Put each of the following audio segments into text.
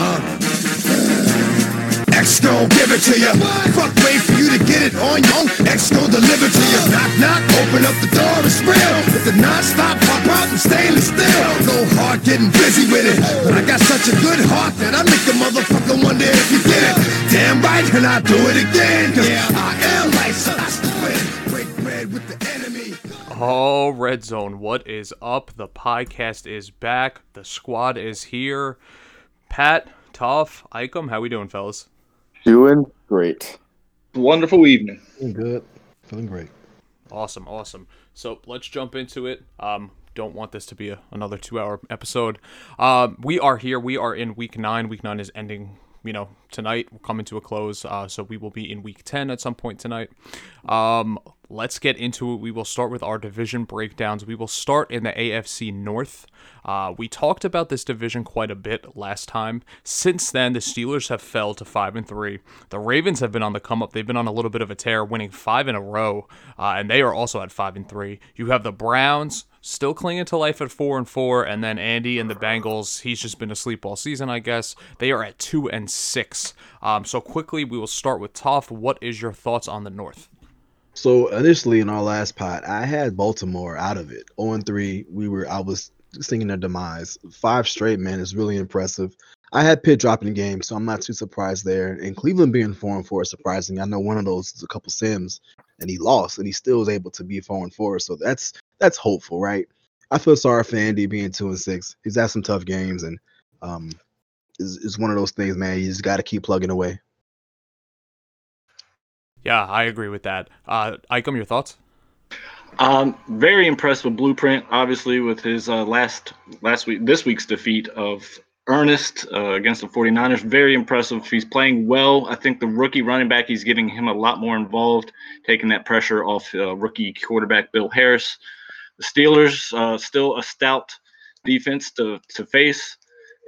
Uh. X gon' give it to you. Fuck, wait for you to get it on your own. X gon' deliver to you. Knock, knock, open up the door, it's real. With the non-stop pop out and stainless steel. Go hard getting busy with it. But I got such a good heart that I make a motherfucker wonder if you get it. Damn right, and I do it again. Cause I am to win. Break bread with the enemy. Oh, Red Zone, what is up? The podcast is back. The squad is here. Pat, Toff, Ikem, how we doing, fellas? Doing great. Wonderful evening. Feeling good. Feeling great. Awesome, awesome. So let's jump into it. Um, don't want this to be a, another two-hour episode. Um, we are here. We are in week nine. Week nine is ending. You know, tonight we're coming to a close. Uh, so we will be in week ten at some point tonight. Um, let's get into it. We will start with our division breakdowns. We will start in the AFC North. Uh, we talked about this division quite a bit last time. Since then, the Steelers have fell to five and three. The Ravens have been on the come up. They've been on a little bit of a tear, winning five in a row, uh, and they are also at five and three. You have the Browns still clinging to life at four and four, and then Andy and the Bengals. He's just been asleep all season, I guess. They are at two and six. Um, so quickly, we will start with Toff. What is your thoughts on the North? So initially in our last pot, I had Baltimore out of it. 0 and 3. We were I was singing their demise. Five straight, man, is really impressive. I had Pitt dropping games, so I'm not too surprised there. And Cleveland being four and four is surprising. I know one of those is a couple Sims, and he lost, and he still was able to be four and four. So that's that's hopeful, right? I feel sorry for Andy being two and six. He's had some tough games, and um, is is one of those things, man. You just got to keep plugging away. Yeah, I agree with that. Uh, Ikem, your thoughts? Um, very impressed with Blueprint, obviously, with his uh, last last week, this week's defeat of Ernest uh, against the 49ers. Very impressive. He's playing well. I think the rookie running back, he's getting him a lot more involved, taking that pressure off uh, rookie quarterback Bill Harris. The Steelers, uh, still a stout defense to, to face.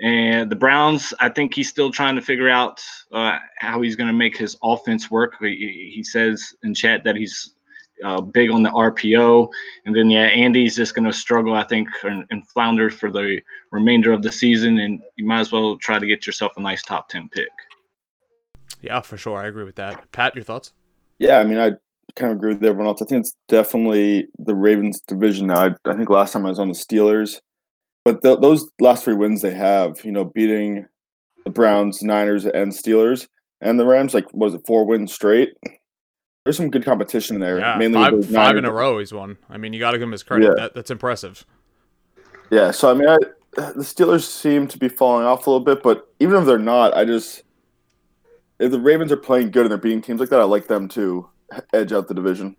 And the Browns, I think he's still trying to figure out uh, how he's going to make his offense work. He, he says in chat that he's uh, big on the RPO. And then, yeah, Andy's just going to struggle, I think, and, and flounder for the remainder of the season. And you might as well try to get yourself a nice top 10 pick. Yeah, for sure. I agree with that. Pat, your thoughts? Yeah, I mean, I kind of agree with everyone else. I think it's definitely the Ravens division now. I, I think last time I was on the Steelers, but th- those last three wins they have, you know, beating the Browns, Niners, and Steelers, and the Rams, like was it four wins straight? There's some good competition there. Yeah, mainly five, five in a row he's won. I mean, you got to give him his credit. Yeah. That, that's impressive. Yeah, so I mean, I, the Steelers seem to be falling off a little bit, but even if they're not, I just if the Ravens are playing good and they're beating teams like that, I like them to edge out the division.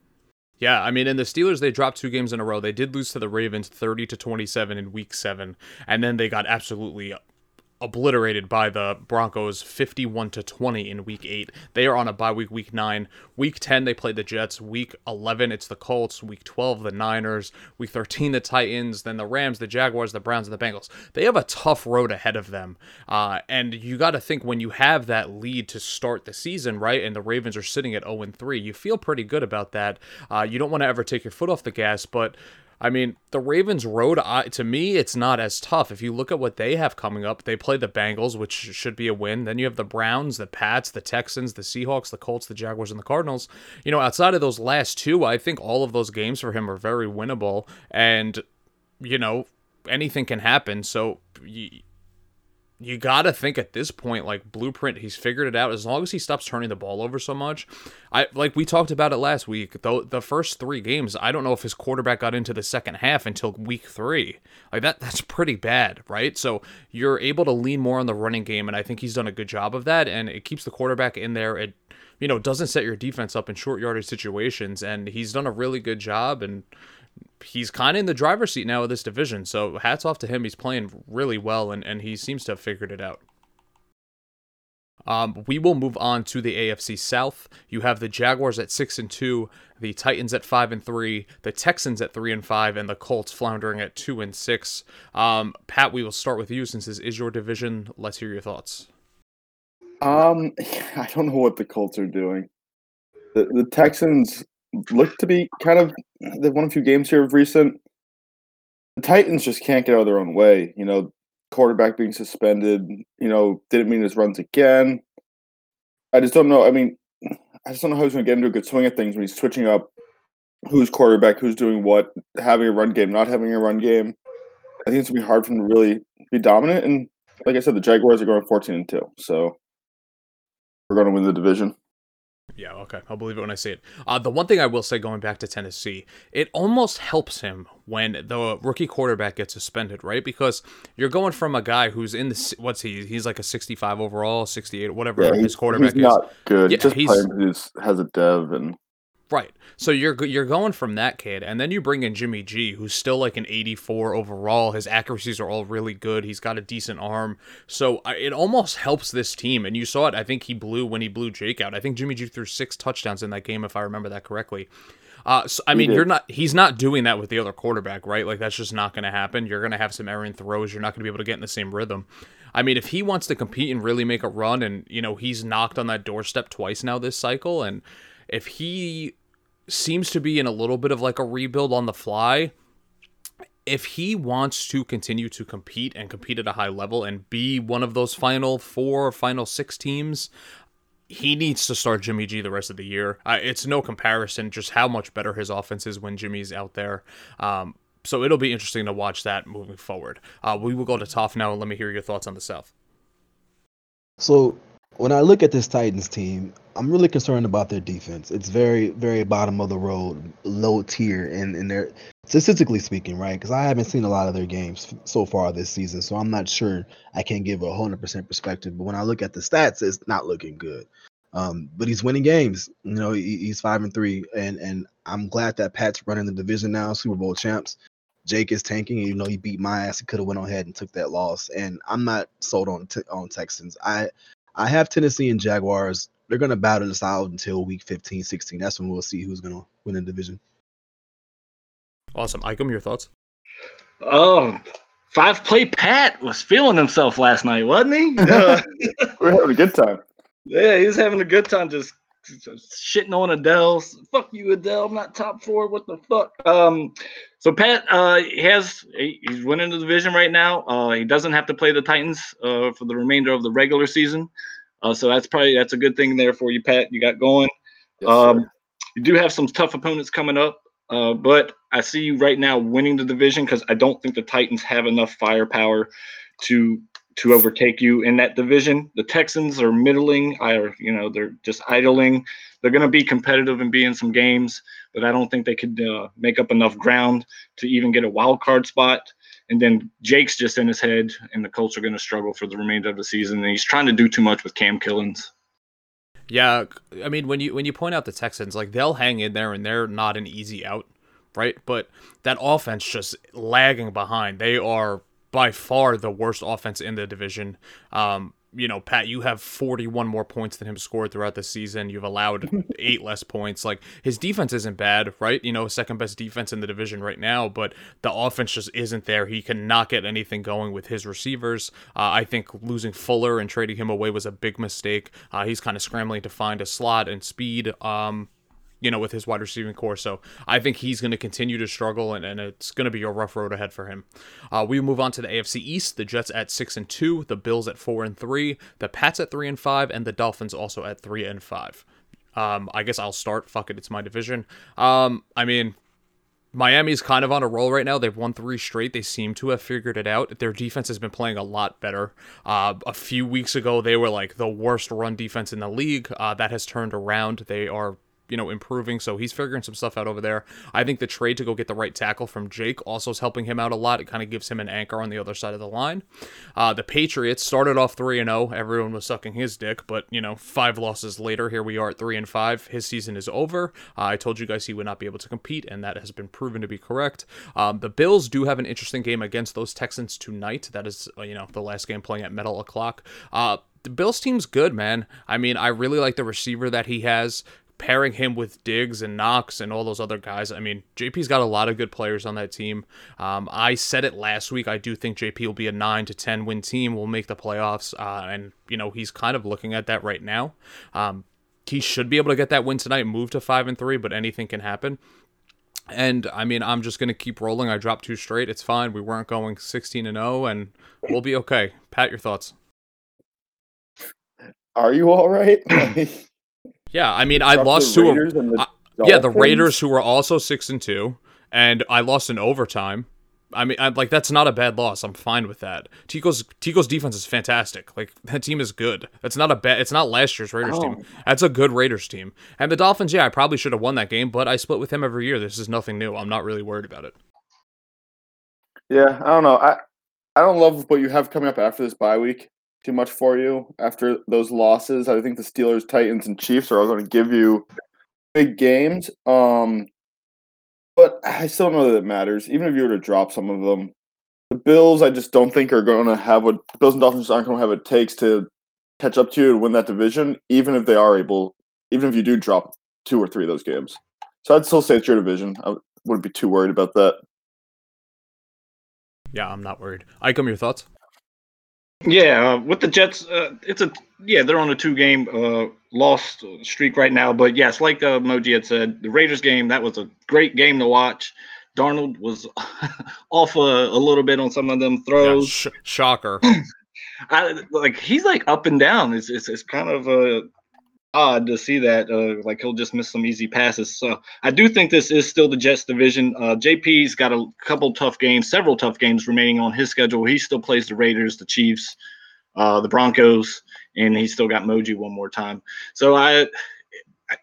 Yeah, I mean, in the Steelers, they dropped two games in a row. They did lose to the Ravens, thirty to twenty-seven in Week Seven, and then they got absolutely obliterated by the Broncos, fifty-one to twenty in Week Eight. They are on a bye week, Week Nine. Week Ten, they played the Jets. Week Eleven, it's the Colts. Week Twelve, the Niners. Week Thirteen, the Titans. Then the Rams, the Jaguars, the Browns, and the Bengals. They have a tough road ahead of them, uh, and you got to think when you have that lead to start the season, right? And the Ravens are sitting at zero and three. You feel pretty good about that. Uh, you don't want to ever take your foot off the gas, but I mean, the Ravens' road, I, to me, it's not as tough. If you look at what they have coming up, they play the Bengals, which should be a win. Then you have the Browns, the Pats, the Texans, the Seahawks, the Colts, the Jaguars, and the Cardinals. You know, outside of those last two, I think all of those games for him are very winnable. And, you know, anything can happen. So, you, you got to think at this point like blueprint he's figured it out. As long as he stops turning the ball over so much i like we talked about it last week though the first three games i don't know if his quarterback got into the second half until week three. Like that that's pretty bad right? So you're able to lean more on the running game and i think he's done a good job of that and it keeps the quarterback in there. It you know doesn't set your defense up in short yardage situations and he's done a really good job and he's kind of in the driver's seat now of this division. So hats off to him. He's playing really well, and, and he seems to have figured it out. Um, we will move on to the AFC South. You have the Jaguars at six and two, the Titans at five and three, the Texans at three and five, and the Colts floundering at two and six. Um, Pat, we will start with you since this is your division. Let's hear your thoughts. Um, I don't know what the Colts are doing. The the Texans look to be kind of they've won a few games here of recent. The Titans just can't get out of their own way. You know, quarterback being suspended, you know, didn't mean his runs again. I just don't know. I mean, I just don't know how he's going to get into a good swing of things when he's switching up who's quarterback, who's doing what, having a run game, not having a run game. I think it's going to be hard for him to really be dominant. And like I said, the Jaguars are going 14 and 2. So we're going to win the division. Yeah, okay. I'll believe it when I see it. Uh, the one thing I will say going back to Tennessee, it almost helps him when the rookie quarterback gets suspended, right? Because you're going from a guy who's in the what's he? He's like a 65 overall, 68, whatever Yeah, his quarterback he's is. not good. Yeah, just he's- who's has a dev and Right. So you're you're going from that kid, and then you bring in Jimmy G, who's still like an 84 overall. His accuracies are all really good. He's got a decent arm, so I, it almost helps this team. And you saw it. I think he blew when he blew Jake out. I think Jimmy G threw six touchdowns in that game, if I remember that correctly. Uh, so, I mean, you're not. He's not doing that with the other quarterback, right? Like that's just not going to happen. You're going to have some errant throws. You're not going to be able to get in the same rhythm. I mean, if he wants to compete and really make a run, and you know he's knocked on that doorstep twice now this cycle, and if he seems to be in a little bit of like a rebuild on the fly. If he wants to continue to compete and compete at a high level and be one of those final four final six teams, he needs to start Jimmy G the rest of the year. Uh, it's no comparison just how much better his offense is when Jimmy's out there. Um, so it'll be interesting to watch that moving forward. Uh, we will go to Toff now and let me hear your thoughts on the South. So when I look at this Titans team, I'm really concerned about their defense. It's very, very bottom of the road, low tier, and and they're statistically speaking, right? Because I haven't seen a lot of their games so far this season, so I'm not sure I can give a hundred percent perspective. But when I look at the stats, it's not looking good. Um, but he's winning games. You know, he, he's five and three, and and I'm glad that Pat's running the division now, Super Bowl champs. Jake is tanking. You know, he beat my ass. He could have went ahead and took that loss. And I'm not sold on t- on Texans. I I have Tennessee and Jaguars. They're going to battle this out until week 15, 16. That's when we'll see who's going to win the division. Awesome. Icom, your thoughts? Oh, five play Pat was feeling himself last night, wasn't he? Uh, we're having a good time. yeah, he was having a good time just, just shitting on Adele. Fuck you, Adele. I'm not top four. What the fuck? Um, so Pat, uh, has he- he's winning the division right now. Uh, he doesn't have to play the Titans uh, for the remainder of the regular season. Uh, so that's probably that's a good thing there for you, Pat. You got going. Yes, Um, you do have some tough opponents coming up, uh, but I see you right now winning the division because I don't think the Titans have enough firepower to to overtake you in that division. The Texans are middling, are you know they're just idling. They're going to be competitive and be in some games, but I don't think they could uh, make up enough ground to even get a wild card spot. And then Jake's just in his head, and the Colts are going to struggle for the remainder of the season. And he's trying to do too much with Cam Killens. Yeah, I mean when you when you point out the Texans, like they'll hang in there and they're not an easy out, right? But that offense just lagging behind. They are by far the worst offense in the division. Um, you know, Pat, you have 41 more points than him scored throughout the season. You've allowed eight less points. Like his defense isn't bad, right? You know, second best defense in the division right now, but the offense just isn't there. He cannot get anything going with his receivers. Uh, I think losing Fuller and trading him away was a big mistake. Uh, he's kind of scrambling to find a slot and speed. Um, you know, with his wide receiving core. So I think he's going to continue to struggle, and, and it's going to be a rough road ahead for him. Uh, we move on to the AFC East. The Jets at six and two, the Bills at four and three, the Pats at three and five, and the Dolphins also at three and five. Um, I guess I'll start. Fuck it, it's my division. Um, I mean, Miami's kind of on a roll right now. They've won three straight. They seem to have figured it out. Their defense has been playing a lot better. Uh, a few weeks ago, they were like the worst run defense in the league. Uh, that has turned around. They are you know, improving. So he's figuring some stuff out over there. I think the trade to go get the right tackle from Jake also is helping him out a lot. It kind of gives him an anchor on the other side of the line. Uh, the Patriots started off 3 and 0. Everyone was sucking his dick, but, you know, five losses later, here we are at 3 and 5. His season is over. Uh, I told you guys he would not be able to compete, and that has been proven to be correct. Um, the Bills do have an interesting game against those Texans tonight. That is, uh, you know, the last game playing at Metal O'Clock. Uh, the Bills team's good, man. I mean, I really like the receiver that he has. Pairing him with Diggs and Knox and all those other guys. I mean, JP's got a lot of good players on that team. Um, I said it last week. I do think JP will be a nine to ten win team. Will make the playoffs, uh, and you know he's kind of looking at that right now. Um, he should be able to get that win tonight, move to five and three, but anything can happen. And I mean, I'm just gonna keep rolling. I dropped two straight. It's fine. We weren't going 16 and 0, and we'll be okay. Pat, your thoughts? Are you all right? yeah, I mean, I lost Raiders the yeah the Raiders, who were also six and two, and I lost in overtime. I mean, I'm like that's not a bad loss. I'm fine with that. Tico's Tico's defense is fantastic. Like that team is good. That's not a bad. It's not last year's Raiders Oh. team. That's a good Raiders team. And the Dolphins, yeah, I probably should have won that game, but I split with him every year. This is nothing new. I'm not really worried about it. Yeah, I don't know. I I don't love what you have coming up after this bye week too much for you. After those losses, I think the Steelers, Titans, and Chiefs are all going to give you big games. Um, but I still don't know that it matters. Even if you were to drop some of them, the Bills, I just don't think are going to have what Bills and Dolphins aren't going to have what it takes to catch up to you and win that division. Even if they are able, even if you do drop two or three of those games, so I'd still say it's your division. I wouldn't be too worried about that. Yeah, I'm not worried. Icom, your thoughts? Yeah, uh, with the Jets, uh, it's a yeah they're on a two game uh, lost streak right now. But yes, like uh, Moji had said, the Raiders game that was a great game to watch. Darnold was off a, a little bit on some of them Yeah, throws. sh- shocker. I, like he's like up and down. It's it's, it's kind of uh, odd to see that. Uh, like he'll just miss some easy passes. So I do think this is still the Jets division. Uh, JP's got a couple tough games, several tough games remaining on his schedule. He still plays the Raiders, the Chiefs, uh, the Broncos, and he's still got Moji one more time. So I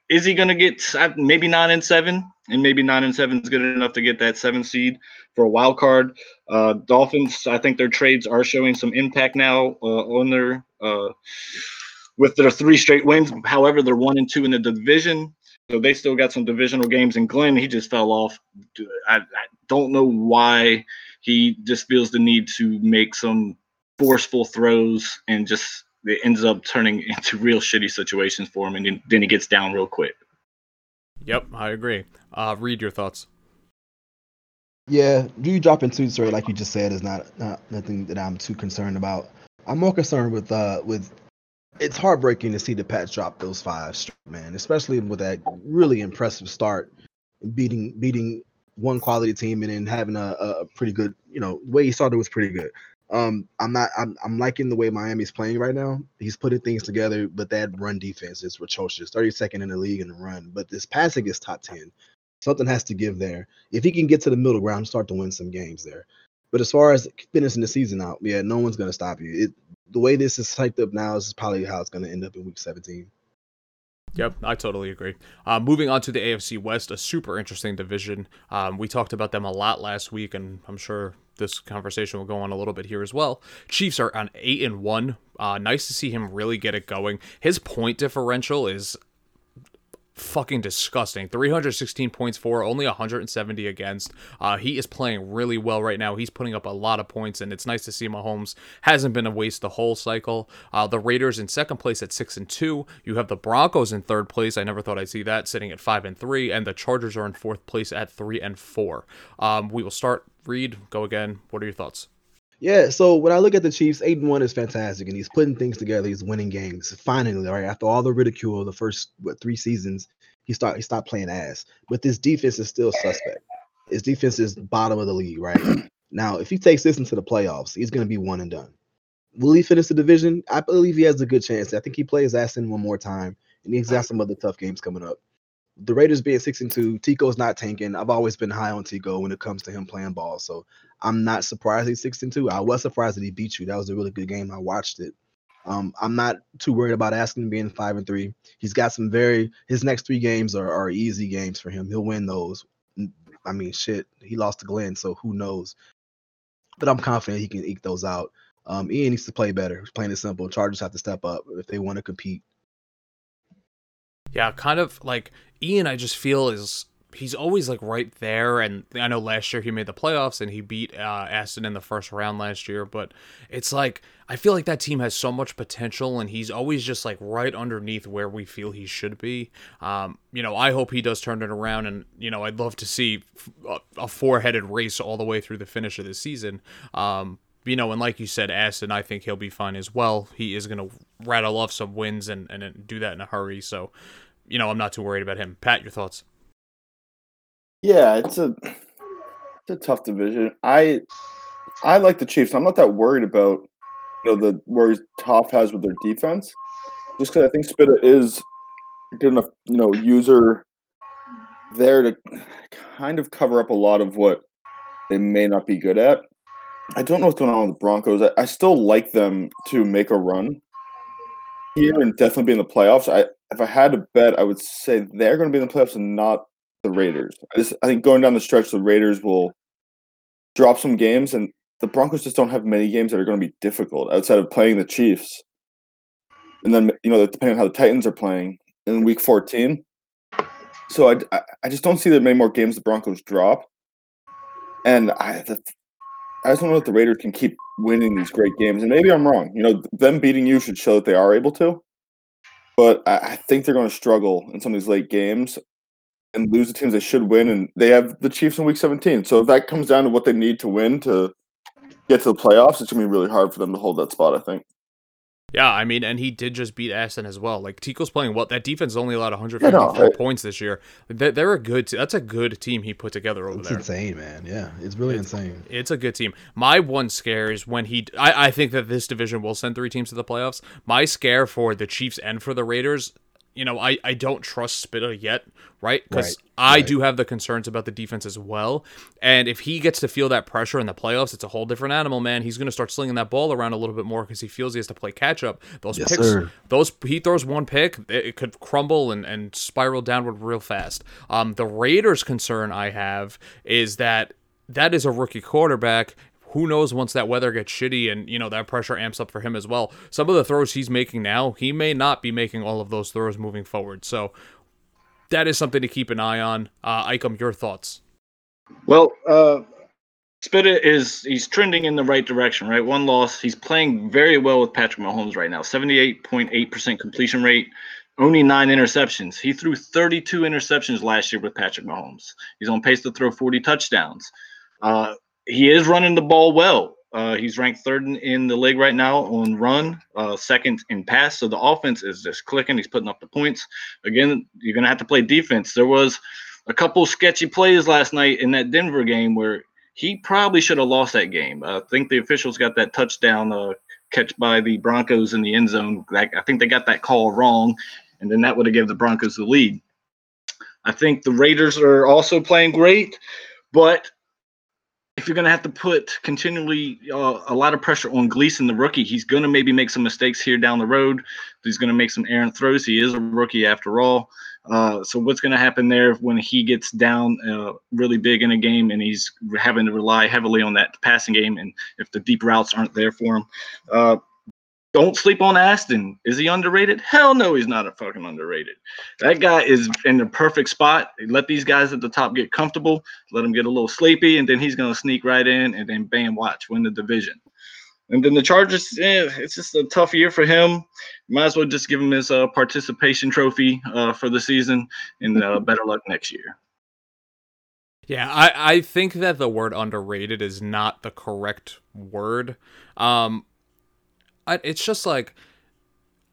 is he going to get maybe nine and seven, and maybe nine and seven is good enough to get that seven seed for a wild card. Uh, Dolphins, I think their trades are showing some impact now uh, on their uh, with their three straight wins. However, they're one and two in the division, so they still got some divisional games. And Glenn, he just fell off. I, I don't know why he just feels the need to make some forceful throws and just it ends up turning into real shitty situations for him, and then, then he gets down real quick. Yep, I agree. Uh, read your thoughts. Yeah, do you dropping two straight, like you just said, is not, not nothing that I'm too concerned about. I'm more concerned with uh with it's heartbreaking to see the Pats drop those five man, especially with that really impressive start, beating beating one quality team and then having a, a pretty good, you know, the way he started was pretty good. Um, I'm not, I'm, I'm liking the way Miami's playing right now. He's putting things together, but that run defense is atrocious. 32nd in the league in the run, but this passing is top 10. Something has to give there. If he can get to the middle ground, start to win some games there. But as far as finishing the season out, yeah, no one's gonna stop you. It, the way this is hyped up now is probably how it's gonna end up in week 17. Yep, I totally agree. Uh, moving on to the AFC West, a super interesting division. Um, we talked about them a lot last week, and I'm sure this conversation will go on a little bit here as well. Chiefs are on eight and one. Uh, nice to see him really get it going. His point differential is fucking disgusting. 316 points for, only 170 against. Uh, he is playing really well right now. He's putting up a lot of points, and it's nice to see Mahomes hasn't been a waste the whole cycle. Uh, the Raiders in second place at six and two. You have the Broncos in third place. I never thought I'd see that, sitting at five and three, and the Chargers are in fourth place at three and four. Um, we will start. Reed, go again. What are your thoughts? Yeah, so when I look at the Chiefs, eight and one is fantastic, and he's putting things together. He's winning games finally, right after all the ridicule the first what three seasons. He start he stopped playing ass, but this defense is still suspect. His defense is bottom of the league right now. If he takes this into the playoffs, he's going to be one and done. Will he finish the division? I believe he has a good chance. I think he plays ass in one more time, and he's got some other tough games coming up. The Raiders being six and two, Tico's not tanking. I've always been high on Tico when it comes to him playing ball, so I'm not surprised he's six and two. I was surprised that he beat you. That was a really good game. I watched it. Um, I'm not too worried about Aston being five and three. He's got some very his next three games are, are easy games for him. He'll win those. I mean, shit, he lost to Glenn, so who knows? But I'm confident he can eke those out. Um, Ian needs to play better. Plain and simple. Chargers have to step up if they want to compete. Yeah, kind of like Ian, I just feel is he's always like right there. And I know last year he made the playoffs and he beat uh, Aston in the first round last year. But it's like I feel like that team has so much potential, and he's always just like right underneath where we feel he should be. Um, you know, I hope he does turn it around, and you know, I'd love to see a, a four-headed race all the way through the finish of the season. Um, you know, and like you said, Aston, I think he'll be fine as well. He is going to rattle off some wins and, and do that in a hurry. So, you know, I'm not too worried about him. Pat, your thoughts? Yeah, it's a it's a tough division. I I like the Chiefs. I'm not that worried about you know the worries Toff has with their defense, just because I think Spitta is good enough, you know, user there to kind of cover up a lot of what they may not be good at. I don't know what's going on with the Broncos. I, I still like them to make a run here and definitely be in the playoffs. I if I had to bet, I would say they're going to be in the playoffs and not the Raiders. I, just, I think going down the stretch, the Raiders will drop some games, and the Broncos just don't have many games that are going to be difficult outside of playing the Chiefs. And then you know, depending on how the Titans are playing in Week 14. So I, I just don't see that many more games the Broncos drop. And I, the, I just don't know if the Raiders can keep winning these great games. And maybe I'm wrong. You know, them beating you should show that they are able to. But I, I think they're going to struggle in some of these late games and lose the teams they should win. And they have the Chiefs in Week 17. So if that comes down to what they need to win to get to the playoffs, it's going to be really hard for them to hold that spot. I think. Yeah, I mean, and he did just beat Aston as well. Like Tico's playing well. That defense only allowed 154 yeah, no, I, points this year. They're, they're a good. That's a good team he put together over it's there. insane, man. Yeah, it's really it's, insane. It's a good team. My one scare is when he. I, I think that this division will send three teams to the playoffs. My scare for the Chiefs and for the Raiders you know, I, I don't trust Spitta yet, right? Because right, I right. do have the concerns about the defense as well. And if he gets to feel that pressure in the playoffs, it's a whole different animal, man. He's going to start slinging that ball around a little bit more because he feels he has to play catch up. Those yes, picks, sir. those he throws one pick, it, could crumble and, and spiral downward real fast. Um, the Raiders' concern I have is that that is a rookie quarterback who knows once that weather gets shitty and you know that pressure amps up for him as well some of the throws he's making now he may not be making all of those throws moving forward so that is something to keep an eye on uh Icom, your thoughts well uh Spitta is he's trending in the right direction, right? One loss. He's playing very well with Patrick Mahomes right now. 78.8% completion rate, only nine interceptions. He threw 32 interceptions last year with Patrick Mahomes. He's on pace to throw 40 touchdowns. Uh, he is running the ball well. Uh, he's ranked third in, in, the league right now on run, uh, second in pass. So the offense is just clicking. He's putting up the points. Again, you're going to have to play defense. There was a couple sketchy plays last night in that Denver game where he probably should have lost that game. I think the officials got that touchdown uh, catch by the Broncos in the end zone. I think they got that call wrong, and then that would have given the Broncos the lead. I think the Raiders are also playing great, but if you're going to have to put continually uh, a lot of pressure on Gleason, the rookie, he's going to maybe make some mistakes here down the road. He's going to make some errant throws. He is a rookie after all. Uh, so what's going to happen there when he gets down uh, really big in a game and he's having to rely heavily on that passing game, and if the deep routes aren't there for him? Don't sleep on Aston. Is he underrated? Hell no, he's not a fucking underrated. That guy is in the perfect spot. Let these guys at the top get comfortable, let them get a little sleepy, and then he's gonna sneak right in and then bam, watch, win the division. And then the Chargers, eh, it's just a tough year for him. Might as well just give him his uh, participation trophy uh, for the season, and uh, better luck next year. Yeah, I, I think that the word underrated is not the correct word. Um, I, it's just like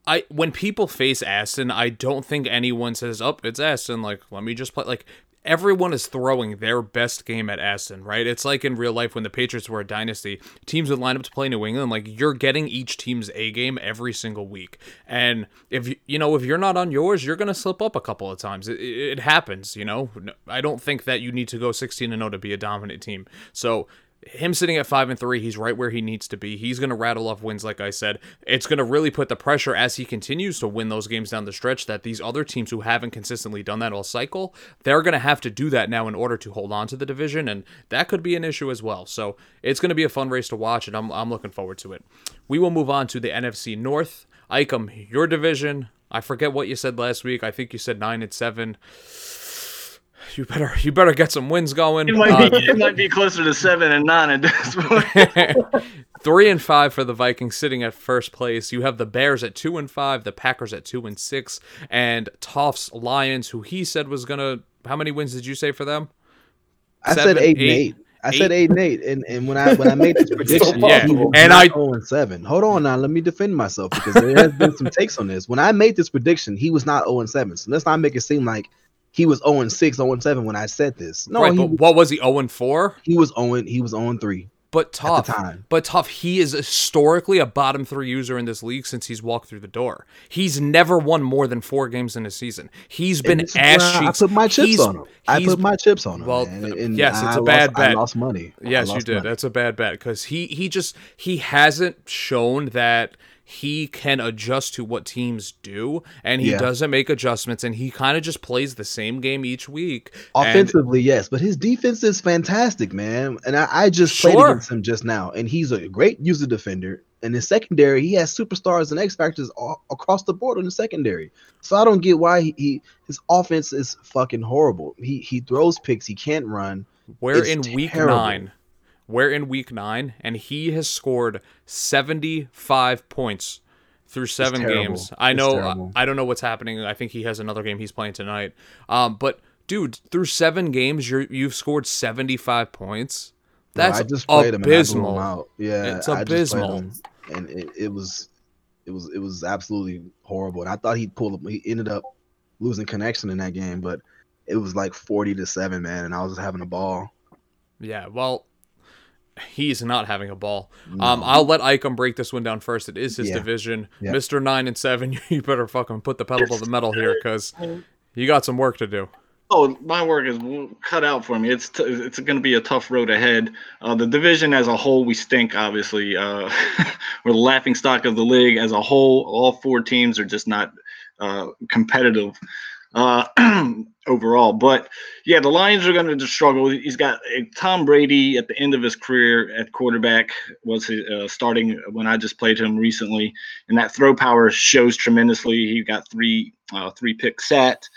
I when people face Aston, I don't think anyone says, "Up, oh, it's Aston." Like, let me just play. Like, everyone is throwing their best game at Aston, right? It's like in real life when the Patriots were a dynasty, teams would line up to play New England. Like, you're getting each team's A game every single week, and if you know if you're not on yours, you're gonna slip up a couple of times. It, it happens, you know. I don't think that you need to go 16 and 0 to be a dominant team. So him sitting at five and three, he's right where he needs to be. He's going to rattle off wins, like I said. It's going to really put the pressure as he continues to win those games down the stretch that these other teams who haven't consistently done that all cycle, they're going to have to do that now in order to hold on to the division, and that could be an issue as well. So it's going to be a fun race to watch, and I'm, I'm looking forward to it. We will move on to the NFC North. Icom, your division. I forget what you said last week. I think you said nine and seven You better you better get some wins going. It might, Uh, be, it might be closer to seven and nine at this point. Three and five for the Vikings sitting at first place. You have the Bears at two and five, the Packers at two and six, and Toff's Lions, who he said was gonna. How many wins did you say for them? I said eight and eight. I said eight. eight and eight, and, and when I when I made this prediction, Yeah, and I- 0 and seven. Hold on now, let me defend myself because there has been some takes on this. When I made this prediction, he was not 0 and seven. So let's not make it seem like he was 0 and six, 0 and seven when I said this. No, right, he, but what was he? Zero and four. he was 0 and- he was 0 and three. But At tough, but tough. He is historically a bottom three user in this league since he's walked through the door. He's never won more than four games in a season. He's been And this is ass where I put my chips He's- on him. I put my chips on him. well, man, and- and yes, it's I a bad lost, I bet. lost money. I Yes, you did. money. That's a bad bet because he he just he hasn't shown that he can adjust to what teams do, and he Yeah. doesn't make adjustments, and he kind of just plays the same game each week. and- Offensively, yes, but his defense is fantastic, man. And I, I just played against him just now, and he's a great user defender. And in secondary, he has superstars and X factors all, across the board on the secondary. So I don't get why he, he his offense is fucking horrible. He he throws picks, he can't run. We're It's in week terrible. nine. We're in week nine, and he has scored 75 points through seven games. I It's know. terrible. I don't know what's happening. I think he has another game he's playing tonight. Um, but dude, through seven games, you're you've scored 75 points. Bro, That's I just played him and I blew him abysmal. out. Yeah, It's abysmal. and it, it was it was it was absolutely horrible. And I thought he'd pull him. He ended up losing connection in that game, but it was like forty to seven, man. And I was just having a ball. Yeah, well, he's not having a ball. No. Um, I'll let Icom break this one down first. It is his Yeah. division, Yeah. Mister Nine and Seven. You better fucking put the pedal to the metal here, because you got some work to do. Oh, my work is cut out for me. It's t- it's going to be a tough road ahead. Uh, the division as a whole, we stink. Obviously, uh, we're the laughing stock of the league as a whole. All four teams are just not uh, competitive uh, overall. But yeah, the Lions are going to struggle. He's got uh, Tom Brady at the end of his career at quarterback was uh, starting when I just played him recently, and that throw power shows tremendously. He got three uh, three pick set.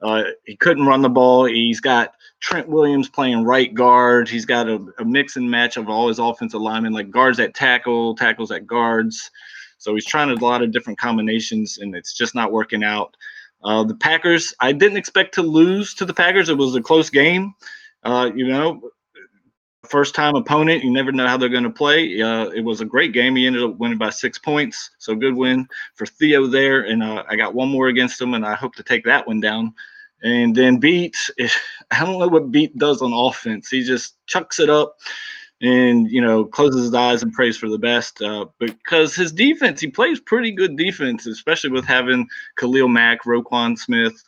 Uh, he couldn't run the ball. He's got Trent Williams playing right guard. He's got a, a mix and match of all his offensive linemen, like guards at tackle, tackles at guards. So he's trying a lot of different combinations, and it's just not working out. Uh, the Packers, I didn't expect to lose to the Packers. It was a close game. Uh, you know, first time opponent. You never know how they're going to play. Uh, it was a great game. He ended up winning by six points. So good win for Theo there. And uh, I got one more against him, and I hope to take that one down. And then Beat, I don't know what Beat does on offense. He just chucks it up and, you know, closes his eyes and prays for the best. Uh, because his defense, he plays pretty good defense, especially with having Khalil Mack, Roquan Smith,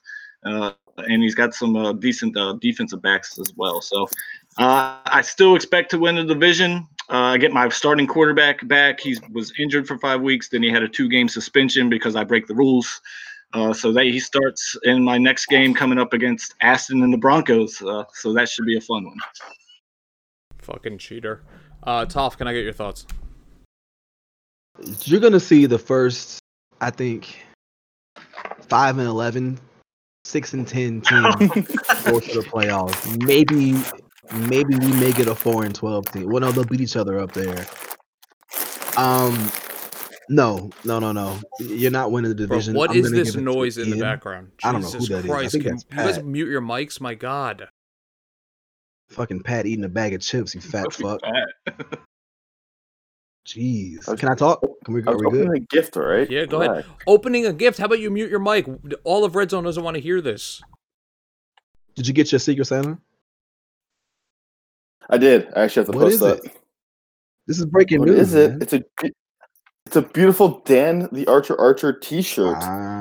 uh, and he's got some uh, decent uh, defensive backs as well. So uh, I still expect to win the division. Uh, I get my starting quarterback back. He was injured for five weeks. Then he had a two-game suspension because I break the rules. So that he starts in my next game coming up against Aston and the Broncos. So that should be a fun one. Fucking cheater. Uh, Toph, can I get your thoughts? You're gonna see the first, I think, five and 11, 6 and ten team go to the playoffs. Maybe, maybe we may get a four and twelve team. Well, no, they'll beat each other up there. Um, no, no, no, no. You're not winning the Bro, division. what I'm is this give it to noise in the Ian. background? I don't know who Jesus that is. I Christ! think Can that's you guys mute your mics? My God. Fucking Pat eating a bag of chips. You fat fuck. Pat. Jeez. Was- Can I talk? Can we? I Are we good? opening a gift, all right? Yeah, go ahead. Relax. Opening a gift. How about you mute your mic? All of Red Zone doesn't want to hear this. Did you get your Secret Santa? I did. I actually have to What post is that. it? This is breaking What news. is it? man. It's a it's a beautiful Dan the Archer Archer T-shirt, Wow.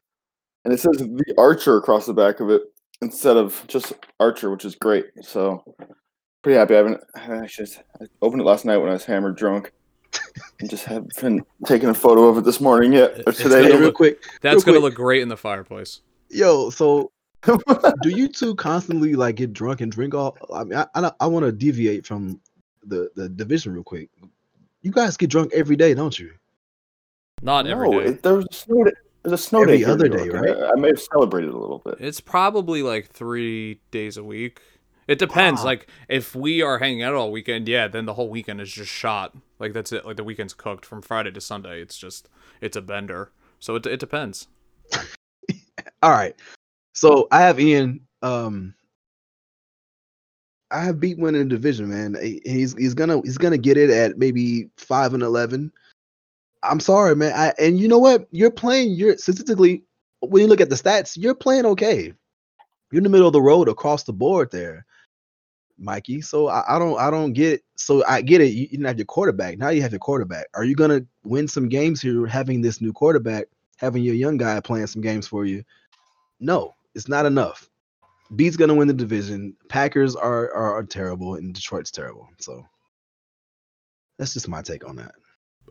and it says the Archer across the back of it instead of just Archer, which is great. So pretty happy. I haven't I actually I opened it last night when I was hammered drunk, and just haven't taken a photo of it this morning yet or today. Hey, real quick. That's Real gonna quick. look great in the fireplace. Yo, so do you two constantly like get drunk and drink all? I mean, I I, I want to deviate from the the division real quick. You guys get drunk every day, don't you? Not every no, day. it, there was a snow day. There's a snow Every day. other day, right? I, I may have celebrated a little bit. It's probably like three days a week. It depends. Like if we are hanging out all weekend, yeah, then the whole weekend is just shot. Like that's it. Like the weekend's cooked from Friday to Sunday. It's just it's a bender. So it it depends. All right. So I have Ian. Um, I have beat winning the division, man. He's he's gonna he's gonna get it at maybe five and eleven. I'm sorry, man. I and you know what? You're playing. You're statistically when you look at the stats, you're playing okay. You're in the middle of the road across the board there, Mikey. So I, I don't I don't get. it. So I get it. You, didn't have your quarterback. Now you have your quarterback. Are you gonna win some games here having this new quarterback, having your young guy playing some games for you? No, it's not enough. Beats gonna win the division. Packers are, are are terrible, and Detroit's terrible. So that's just my take on that.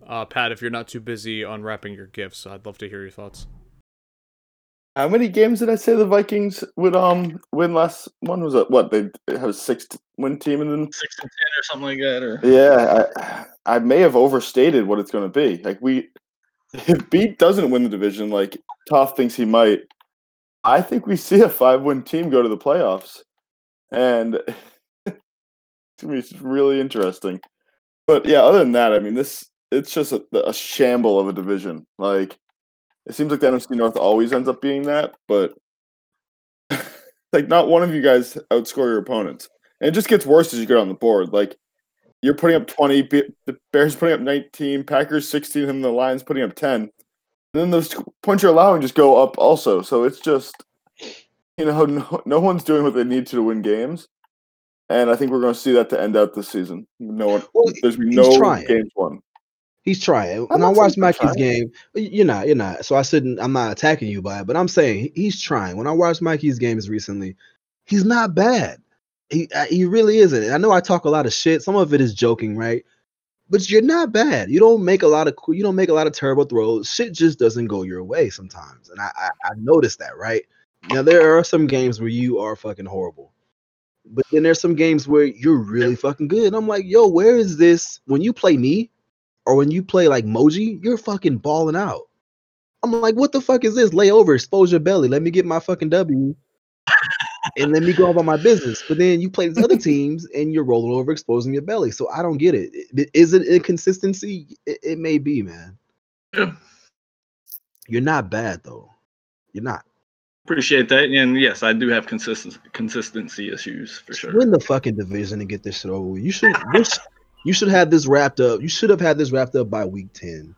Uh, Pat, if you're not too busy unwrapping your gifts, I'd love to hear your thoughts. How many games did I say the Vikings would um win last one? Was it what they have a six win team and then Six and ten or something like that, or yeah, I, I may have overstated what it's going to be. Like we, if Beat doesn't win the division, like Toff thinks he might, I think we see a five win team go to the playoffs, and it's gonna be really interesting. But yeah, other than that, I mean, this it's just a, a shamble of a division. Like it seems like the NFC North always ends up being that, but like not one of you guys outscore your opponents. And it just gets worse as you get on the board. Like you're putting up 20, the Bears putting up 19, Packers 16, and the Lions putting up 10. And then those points you're allowing just go up also. So it's just, you know, no, no one's doing what they need to to win games. And I think we're going to see that to end out this season. No one, Well, there's no games won. He's trying. I'm When I watched Mikey's game, you're not, you're not. So I shouldn't. I'm not attacking you by it, but I'm saying he's trying. When I watched Mikey's games recently, he's not bad. He uh, he really isn't. I know I talk a lot of shit. Some of it is joking, right? But you're not bad. You don't make a lot of you don't make a lot of terrible throws. Shit just doesn't go your way sometimes, and I I, I noticed that, right? Now there are some games where you are fucking horrible, but then there's some games where you're really fucking good. And I'm like, yo, where is this? When you play me, or when you play like Moji, you're fucking balling out. I'm like, what the fuck is this? Lay over, expose your belly. Let me get my fucking W. and let me go about my business. But then you play these other teams and you're rolling over, exposing your belly. So I don't get it. Is it inconsistency? It, it may be, man. Yeah. You're not bad though. You're not. appreciate that. And yes, I do have consistency consistency issues for sure. Win the fucking division and get this shit over. You should. This, you should have this wrapped up. You should have had this wrapped up by week ten.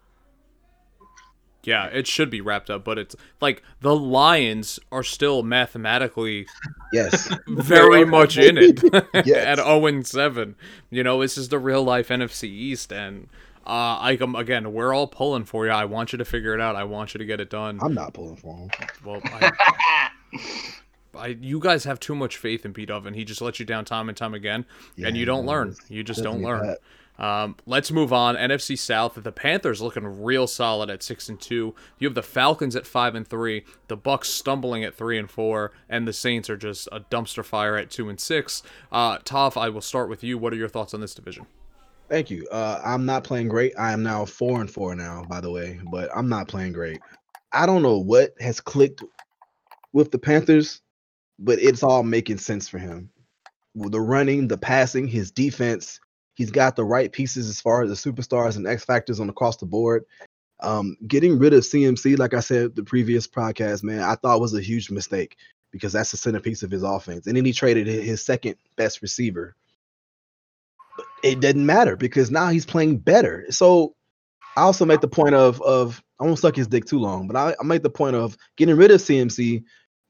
Yeah, it should be wrapped up, but it's like the Lions are still mathematically Yes. very much in it Yes. at 0 and 7. You know, this is the real life NFC East and uh I come again, we're all pulling for you. I want you to figure it out. I want you to get it done. I'm not pulling for him. Well, I, I you guys have too much faith in Pete Oven. He just lets you down time and time again, and you don't learn. You just don't learn. Um, let's move on. NFC South. The Panthers looking real solid at six and two. You have the Falcons at five and three. The Bucks stumbling at three and four, and the Saints are just a dumpster fire at two and six. Uh, Toph, I will start with you. What are your thoughts on this division? Thank you. Uh, I'm not playing great. I am now four and four now, by the way, but I'm not playing great. I don't know what has clicked with the Panthers, but it's all making sense for him. With the running, the passing, his defense, he's got the right pieces as far as the superstars and X factors on across the board. Um, getting rid of CMC, like I said the previous podcast, man, I thought was a huge mistake because that's the centerpiece of his offense. And then he traded his second best receiver it doesn't matter because now he's playing better. So I also make the point of of I won't suck his dick too long, but I, I make the point of getting rid of CMC,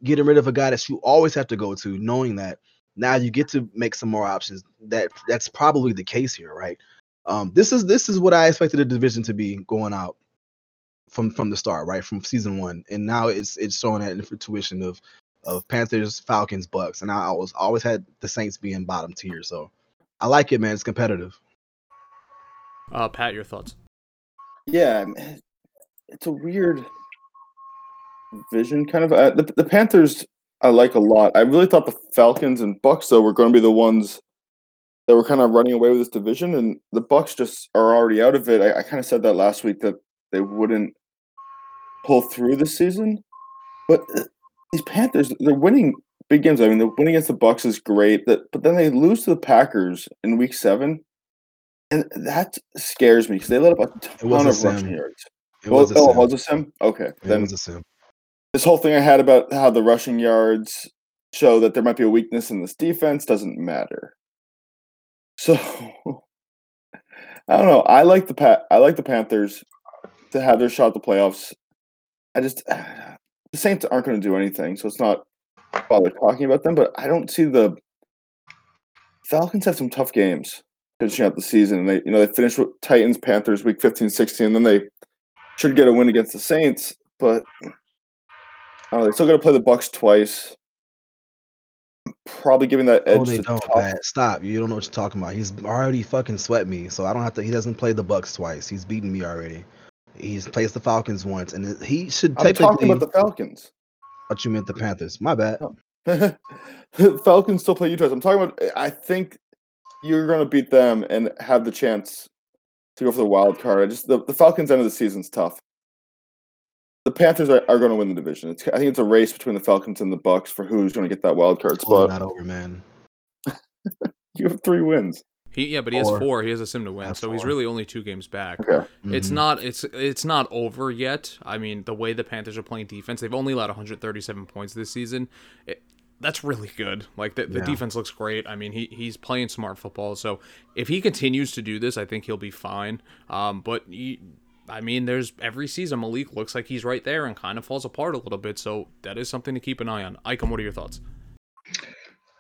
getting rid of a guy that you always have to go to, knowing that now you get to make some more options. That that's probably the case here, right? Um, this is this is what I expected the division to be going out from from the start, right? From season one, and now it's it's showing that in the tuition of of Panthers, Falcons, Bucks, and I always always had the Saints being bottom tier. So I like it, man. It's competitive. Uh, Pat, your thoughts? Yeah, it's a weird vision, kind of. Uh, the, the Panthers, I like a lot. I really thought the Falcons and Bucks, though, were going to be the ones that were kind of running away with this division, and the Bucks just are already out of it. I, I kind of said that last week that they wouldn't pull through this season. But uh, these Panthers, they're winning big games. I mean, the winning against the Bucks is great, that but then they lose to the Packers in Week Seven, and that scares me because they let up a ton of rushing yards. It Well, was a oh, was a sim. Okay, It then was a sim. This whole thing I had about how the rushing yards show that there might be a weakness in this defense doesn't matter. So I don't know. I like the pa- I like the Panthers to have their shot at the playoffs. I just the Saints aren't going to do anything, so it's not bother talking about them. But I don't see the Falcons have some tough games finishing out the season. And they you know they finished with Titans Panthers week 15, 16, then they should get a win against the Saints, but I don't know, they're still going to play the Bucks twice. Probably giving that oh, edge Oh, they to don't. Stop. You don't know what you're talking about. He's already fucking sweat me, so I don't have to. He doesn't play the Bucks twice. He's beaten me already. He's placed the Falcons once, and he should I'm talking about the Falcons. What you meant the Panthers? My bad. the oh. Falcons still play you twice. I'm talking about. I think you're going to beat them and have the chance to go for the wild card. I just the, the Falcons end of the season's tough. The Panthers are, are going to win the division. It's, I think it's a race between the Falcons and the Bucks for who's going to get that wild card spot. not over, man. You have three wins. He yeah, but he has Four. four. He has a sim to win, Has so he's really only two games back. Okay. It's Mhm. not it's it's not over yet. I mean, the way the Panthers are playing defense, they've only allowed 137 points this season. It, that's really good. Like the, the Yeah. defense looks great. I mean, he he's playing smart football. So if he continues to do this, I think he'll be fine. Um, but he, I mean, there's every season Malik looks like he's right there and kind of falls apart a little bit. So that is something to keep an eye on. Icom, what are your thoughts?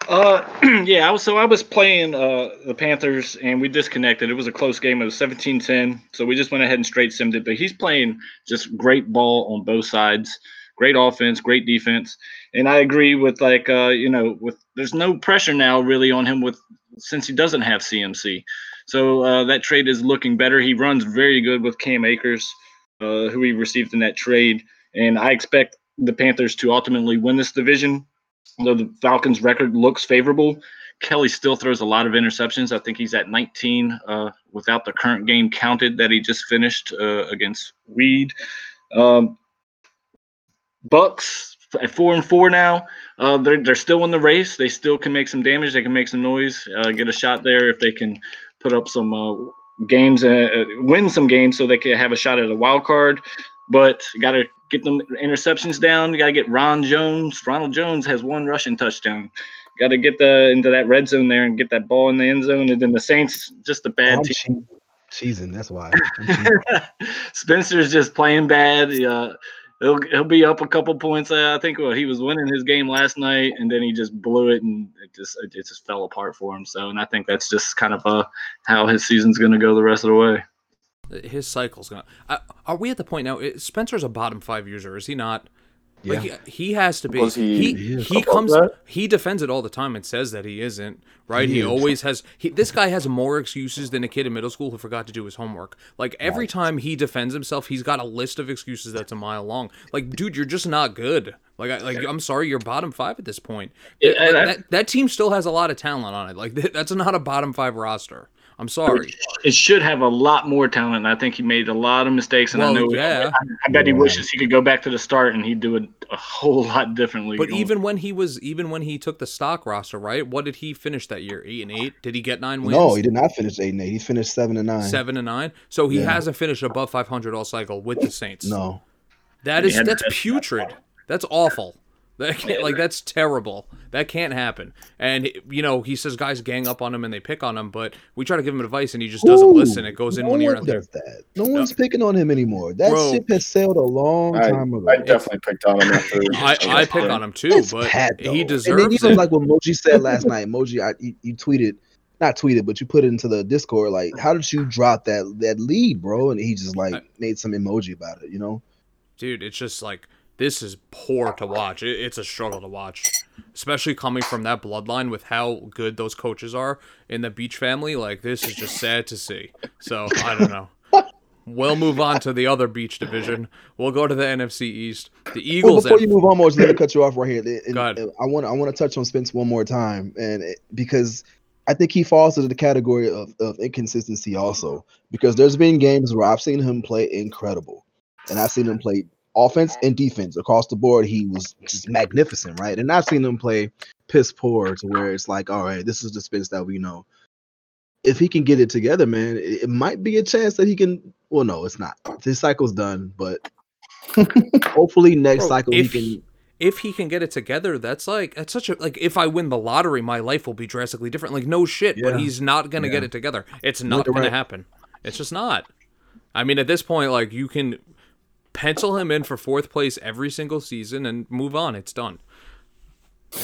Uh, yeah, I was so I was playing uh the Panthers and we disconnected. It was a close game. It was 17-10. So we just went ahead and straight simmed it. But he's playing just great ball on both sides. Great offense, great defense. And I agree with like uh, you know, with there's no pressure now really on him with since he doesn't have CMC. So uh, that trade is looking better. He runs very good with Cam Akers, uh, who he received in that trade. And I expect the Panthers to ultimately win this division Though the Falcons' record looks favorable, Kelly still throws a lot of interceptions. I think he's at 19 uh, without the current game counted that he just finished uh, against Weed. Um, Bucks at four and four now. Uh, they're they're still in the race. They still can make some damage. They can make some noise. Uh, get a shot there if they can put up some uh, games, uh, uh, win some games, so they can have a shot at a wild card. But got to get them interceptions down. You got to get Ron Jones. Ronald Jones has one rushing touchdown. Got to get the into that red zone there and get that ball in the end zone. And then the Saints, just a bad I'm team. che- cheesing. That's why. Spencer's just playing bad. Uh, he'll he'll be up a couple points. I think well, he was winning his game last night, and then he just blew it, and it just it just fell apart for him. So, and I think that's just kind of uh, how his season's going to go the rest of the way. His cycle's gonna. Uh, are we at the point now? Spencer's a bottom five user, is he not? Like Yeah. he, he has to be. Was he- he He he comes. that? He defends it all the time and says that he isn't. Right? He He, is. always has. He, this guy has more excuses than a kid in middle school who forgot to do his homework. Like every time he defends himself, he's got a list of excuses that's a mile long. Like, dude, you're just not good. Like, I, like I'm sorry, you're bottom five at this point. Yeah, Like, I- that, that team still has a lot of talent on it. Like, that's not a bottom five roster. I'm sorry. It should have a lot more talent. I think he made a lot of mistakes, and I know. yeah. I, I bet he wishes he could go back to the start and he'd do it a whole lot differently. But going even when he was, even when he took the stock roster, right? What did he finish that year? Eight and eight. Did he get nine wins? no, he did not finish eight and eight. He finished seven and nine. Seven and nine. So he Yeah. hasn't finished above 500 all cycle with the Saints. No. that He is had that's putrid. That's awful. That can't, like that's terrible. That can't happen. And you know he says guys gang up on him and they pick on him, but we try to give him advice and he just doesn't Ooh, listen. It goes in no one ear one there. that. No one's picking on him anymore. That Bro. ship has sailed a long I, time ago. I definitely picked on him after. I, I pick on him too, It's but Pat, he though. And then even it. like what Moji said last night. Moji, I, you, you tweeted, not tweeted, but you put it into the Discord. Like, how did you drop that that lead, bro? And he just like I- made some emoji about it. You know? dude it's just like this is poor to watch it, it's a struggle to watch especially coming from that bloodline with how good those coaches are in the beach family like this is just sad to see so i don't know we'll move on to the other beach division we'll go to the nfc east the Well, eagles before you move on, Moji, let me cut you off right here. And- Go ahead. and uh, I want I want to touch on Spence one more time, and it, because I think he falls into the category of, of inconsistency also. Because there's been games where I've seen him play incredible, and I've seen him play offense and defense across the board. He was just magnificent, right? And I've seen him play piss poor to where it's like, all right, this is the Spence that we know. If he can get it together, man, it, it might be a chance that he can. Well, no, it's not. His cycle's done, but hopefully next Bro, cycle if- he can. if he can get it together, that's like that's such a like if I win the lottery, my life will be drastically different. Like no shit, Yeah. but he's not gonna get it together. It's not you're gonna right. happen. It's just not. I mean, at this point, like you can pencil him in for fourth place every single season and move on. It's done.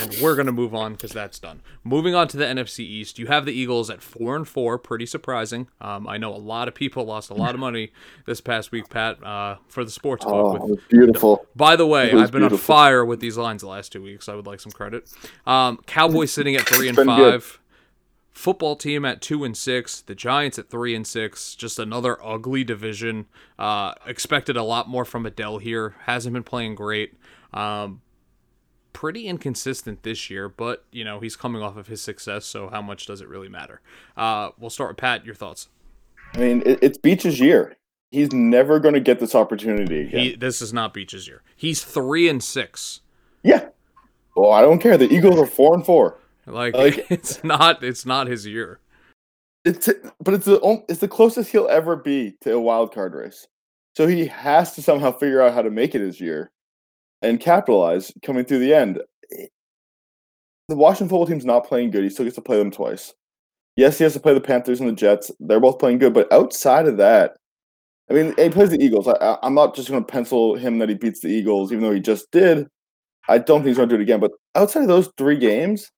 And we're gonna move on because that's done. Moving on to the NFC East, you have the Eagles at four and four. Pretty surprising. Um, I know a lot of people lost a lot of money this past week, Pat, uh, for the sports book Oh, with beautiful. by the way, I've been on fire with these lines the last two weeks. I would like some credit. Um, Cowboys sitting at three and five. good. Football team at two and six. The Giants at three and six. Just another ugly division. Uh, expected a lot more from Adele here. Hasn't been playing great. Um, pretty inconsistent this year, but you know he's coming off of his success. So how much does it really matter? Uh, we'll start with Pat. Your thoughts? I mean, it, it's Beach's year. He's never going to get this opportunity again. He, this is not Beach's year. He's three and six. yeah. Well, I don't care. The Eagles are four and four. Like, Like- it's not it's not his year. It's but it's the on- it's the closest he'll ever be to a wild card race. So he has to somehow figure out how to make it his year and capitalize coming through the end. The Washington football team's not playing good. He still gets to play them twice. Yes, he has to play the Panthers and the Jets. They're both playing good, but outside of that, I mean, he plays the Eagles. I, I'm not just going to pencil him that he beats the Eagles, even though he just did. I don't think he's going to do it again. But outside of those three games,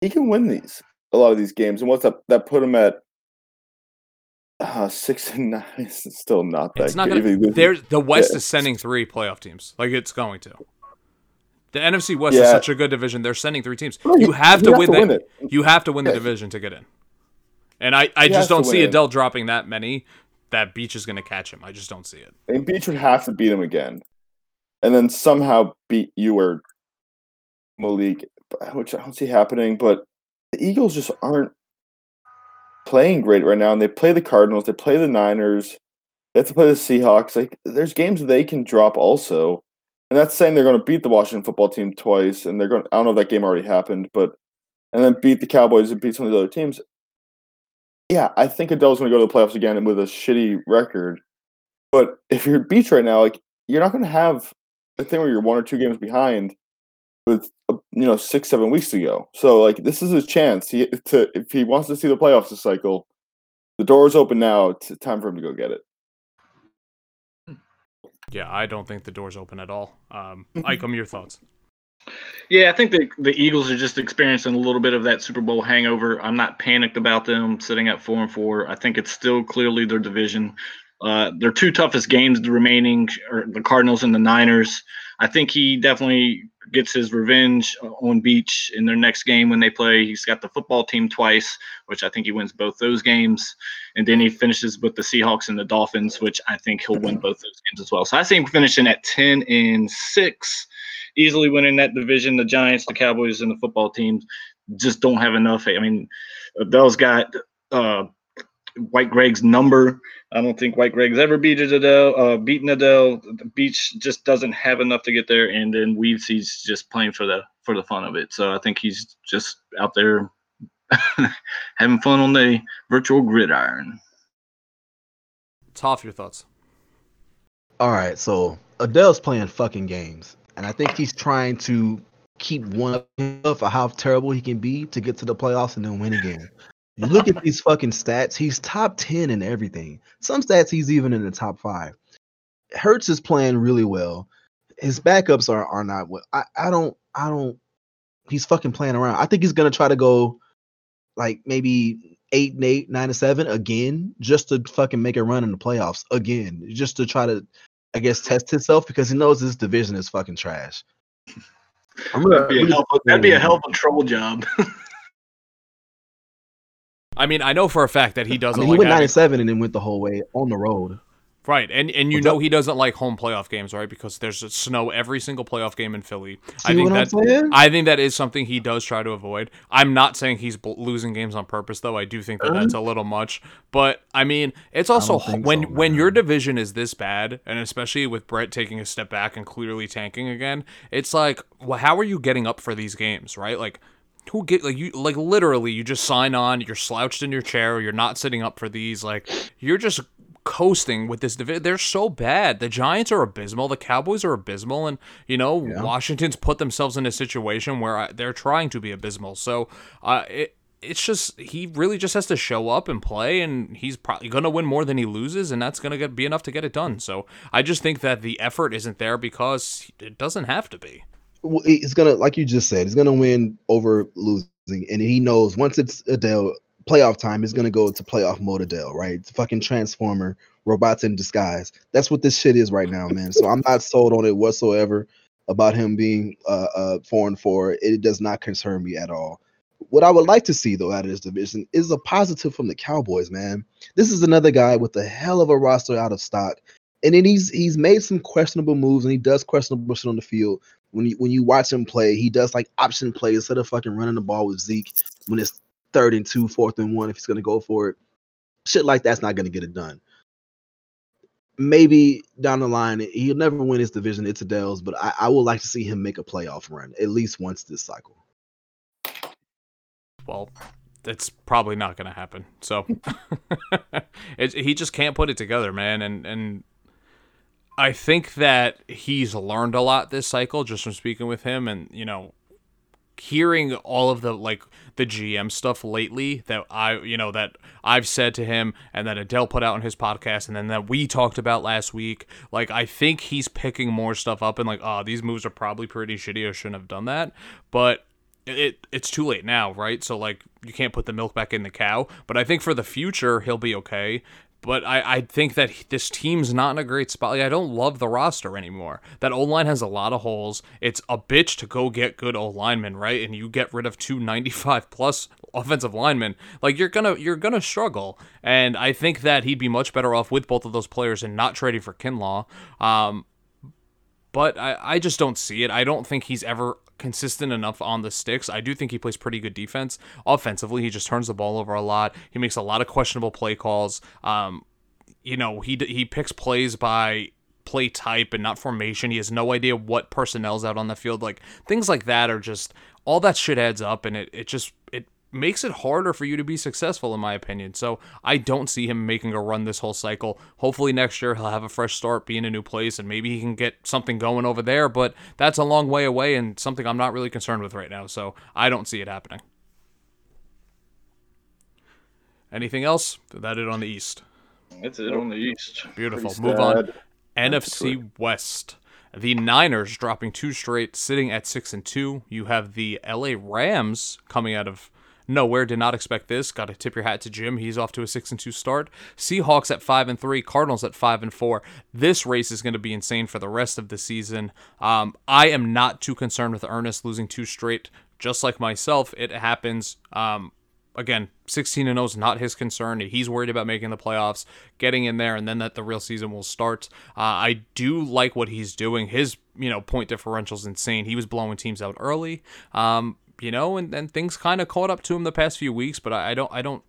he can win these a lot of these games. And what's that? That put him at uh, six and nine. It's still not that. It's not good. gonna. There's the West yeah. is sending three playoff teams. Like it's going to. The NFC West is such a good division. They're sending three teams. You he- have to win to win it. You have to win the division to get in. And I, I He just don't see it. Adele dropping that many. That Beach is going to catch him. I just don't see it. And Beach would have to beat him again, and then somehow beat you or Malik, Uh, which I don't see happening. But the Eagles just aren't playing great right now, and they play the Cardinals, they play the Niners, they have to play the Seahawks. Like, there's games they can drop also, and that's saying they're going to beat the Washington football team twice, and they're going. I don't know if that game already happened, but and then beat the Cowboys and beat some of the other teams. Yeah, I think Adele's going to go to the playoffs again with a shitty record. But if you're Beach right now, like you're not going to have a thing where you're one or two games behind with uh, you know six seven weeks to go. So like this is a chance. He to if he wants to see the playoffs this cycle, the door is open now. It's time for him to go get it. Yeah, I don't think the door's open at all. Um, Icom, your thoughts? Yeah, I think the the Eagles are just experiencing a little bit of that Super Bowl hangover. I'm not panicked about them sitting at four and four. I think it's still clearly their division. Uh, their two toughest games the remaining are the Cardinals and the Niners. I think he definitely gets his revenge on Beach in their next game when they play. He's got the football team twice, which I think he wins both those games, and then he finishes with the Seahawks and the Dolphins, which I think he'll win both those games as well. So I see him finishing at ten and six easily winning that division. The Giants, the Cowboys, and the football teams just don't have enough. I mean, Adele's got uh, White Greg's number. I don't think White Greg's ever beaten Adele. Uh, beaten Adele. The Beach just doesn't have enough to get there, and then Weeds he's just playing for the for the fun of it. So I think he's just out there having fun on the virtual gridiron. Toff, your thoughts? All right, so Adele's playing fucking games, and I think he's trying to keep one up for how terrible he can be to get to the playoffs and then win again. You look at these fucking stats; he's top ten in everything. Some stats he's even in the top five. Hurts is playing really well. His backups are are not. well. I I don't I don't. He's fucking playing around. I think he's gonna try to go like maybe eight and eight, nine and seven again, just to fucking make a run in the playoffs again, just to try to, I guess, test himself because he knows this division is fucking trash. I'm gonna, That'd be a hell of, that'd be a hell of a troll job. I mean, I know for a fact that he doesn't mean, he like went nine and seven and then went the whole way on the road. Right, and and you know he doesn't like home playoff games, right? Because there's snow every single playoff game in Philly. See I think that I think that is something he does try to avoid. I'm not saying he's losing games on purpose, though. I do think that that's a little much. But I mean, it's also when so, when your division is this bad, and especially with Brett taking a step back and clearly tanking again, it's like, well, how are you getting up for these games, right? Like who get like you like literally you just sign on you're slouched in your chair you're not sitting up for these like you're just coasting with this division. They're so bad. The Giants are abysmal. The Cowboys are abysmal, and you know yeah. Washington's put themselves in a situation where uh, they're trying to be abysmal. So uh, it it's just he really just has to show up and play, and he's probably going to win more than he loses, and that's going to be enough to get it done. So I just think that the effort isn't there because it doesn't have to be. It's gonna, like you just said, he's gonna win over losing, and he knows once it's Adele playoff time is gonna go to playoff mode Adele, right? It's fucking transformer, robots in disguise. That's what this shit is right now, man. So I'm not sold on it whatsoever about him being uh, uh four and four. It does not concern me at all. What I would like to see though out of this division is a positive from the Cowboys, man. This is another guy with a hell of a roster out of stock. And then he's he's made some questionable moves and he does questionable shit on the field. When you when you watch him play, he does like option plays instead of fucking running the ball with Zeke when it's third and two, fourth and one if he's to go for it. Shit like that's not to get it done. Maybe down the line, he'll never win his division. It's Adele's, but I, I would like to see him make a playoff run at least once this cycle. Well, it's probably not going to happen. So he just can't put it together, man. And and I think that he's learned a lot this cycle just from speaking with him, and you know, hearing all of the like the GM stuff lately that I you know that I've said to him and that Adele put out on his podcast and then that we talked about last week like I think he's picking more stuff up and like oh these moves are probably pretty shitty. I shouldn't have done that. But it it's too late now right? So like you can't put the milk back in the cow. But I think for the future he'll be okay but I, I think that this team's not in a great spot. Like, I don't love the roster anymore. That O line has a lot of holes. It's a bitch to go get good O linemen, right? And you get rid of two 95 plus offensive linemen. Like you're gonna you're gonna struggle. And I think that he'd be much better off with both of those players and not trading for Kinlaw. Um, but I, I just don't see it. I don't think he's ever consistent enough on the sticks. I do think he plays pretty good defense. Offensively, he just turns the ball over a lot. He makes a lot of questionable play calls. Um, you know, he he picks plays by play type and not formation. He has no idea what personnel's out on the field. Like things like that are just all that shit adds up, and it it just it makes it harder for you to be successful, in my opinion. So I don't see him making a run this whole cycle. Hopefully next year he'll have a fresh start, be in a new place, and maybe he can get something going over there. But that's a long way away and something I'm not really concerned with right now. So I don't see it happening. Anything else? That it on the East. That's it on the East. Beautiful. Move on. NFC West. The Niners dropping two straight, sitting at six and two. You have the LA Rams coming out of nowhere. Did not expect this. Got to tip your hat to Jim. He's off to a six and two start. Seahawks at five and three. Cardinals at five and four. This race is going to be insane for the rest of the season. Um, I am not too concerned with Ernest losing two straight. Just like myself, it happens. Um, again, 16 and 0 is not his concern. He's worried about making the playoffs, getting in there, and then that the real season will start. Uh, I do like what he's doing. His you know point differential is insane. He was blowing teams out early. Um, you know, and, and things kind of caught up to him the past few weeks, but I, I don't I don't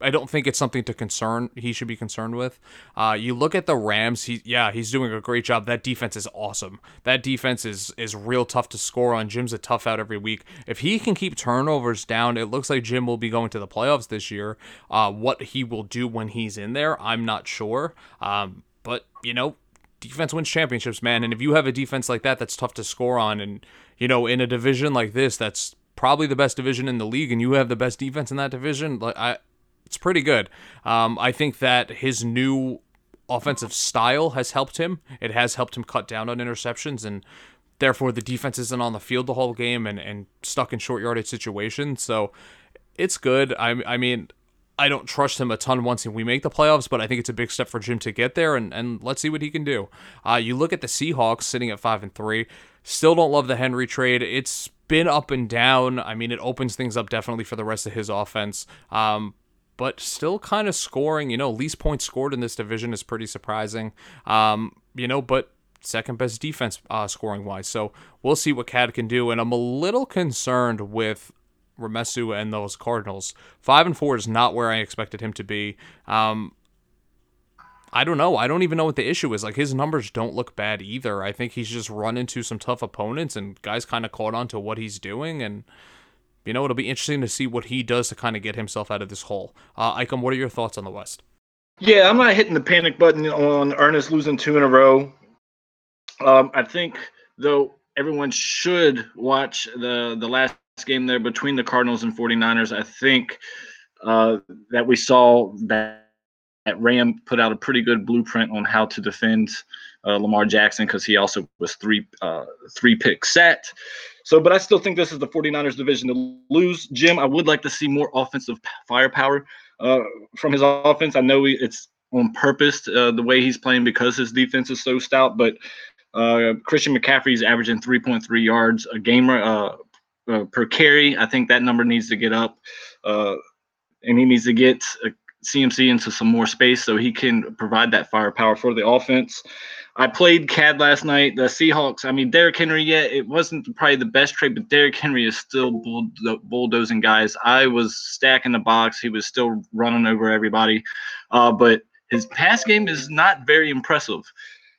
I don't think it's something to concern. He should be concerned with. Uh, you look at the Rams. He, yeah, he's doing a great job. That defense is awesome. That defense is is real tough to score on. Jim's a tough out every week. If he can keep turnovers down, it looks like Jim will be going to the playoffs this year. Uh, what he will do when he's in there, I'm not sure. Um, but you know, defense wins championships, man. And if you have a defense like that, that's tough to score on, and you know, in a division like this, that's probably the best division in the league, and you have the best defense in that division. Like I, it's pretty good. Um, I think that his new offensive style has helped him. It has helped him cut down on interceptions, and therefore the defense isn't on the field the whole game and and stuck in short yardage situations. So it's good. I I mean. I don't trust him a ton once we make the playoffs, but I think it's a big step for Jim to get there, and, and let's see what he can do. Uh, you look at the Seahawks sitting at five and three. Still don't love the Henry trade. It's been up and down. I mean, it opens things up definitely for the rest of his offense. Um, but still kind of scoring. You know, least points scored in this division is pretty surprising. Um, you know, but second best defense uh, scoring wise. So we'll see what Cad can do. And I'm a little concerned with Remesu and those Cardinals. Five and four is not where I expected him to be. Um, I don't know. I don't even know what the issue is. Like his numbers don't look bad either. I think he's just run into some tough opponents and guys kind of caught on to what he's doing and you know, it'll be interesting to see what he does to kind of get himself out of this hole. Uh, Icom, what are your thoughts on the West? Yeah, I'm not hitting the panic button on Ernest losing two in a row. Um, I think, though, everyone should watch the the last game there between the Cardinals and 49ers. I think uh, that we saw that that Ram put out a pretty good blueprint on how to defend uh, Lamar Jackson because he also was three uh, three pick set. So, but I still think this is the 49ers division to lose. Jim, I would like to see more offensive firepower uh, from his offense. I know it's on purpose uh, the way he's playing because his defense is so stout, but uh, Christian McCaffrey is averaging 3.3 yards a game uh, Uh, per carry. I think that number needs to get up, uh, and he needs to get uh, CMC into some more space so he can provide that firepower for the offense. I played CAD last night. The Seahawks, I mean, Derrick Henry, yeah, it wasn't probably the best trade, but Derrick Henry is still bull- bulldozing guys. I was stacking the box. He was still running over everybody. Uh, but his pass game is not very impressive.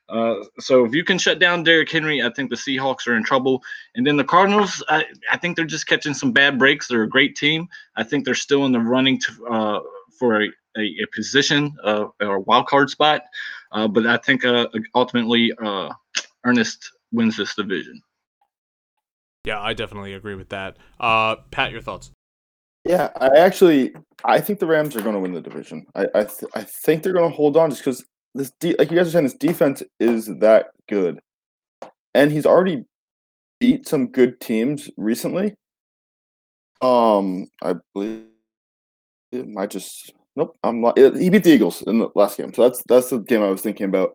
Uh, so if you can shut down Derrick Henry, I think the Seahawks are in trouble. And then the Cardinals, I, I think they're just catching some bad breaks. They're a great team. I think they're still in the running to, uh, for a, a, a position uh, or a wild card spot. Uh, but I think uh, ultimately uh, Ernest wins this division. Yeah, I definitely agree with that. Uh, Pat, your thoughts? Yeah, I actually I think the Rams are going to win the division. I I, th- I think they're going to hold on just because this de- like you guys are saying this defense is that good, and he's already beat some good teams recently. Um, I believe it might just Nope, I'm not. He beat the Eagles in the last game, so that's that's the game I was thinking about.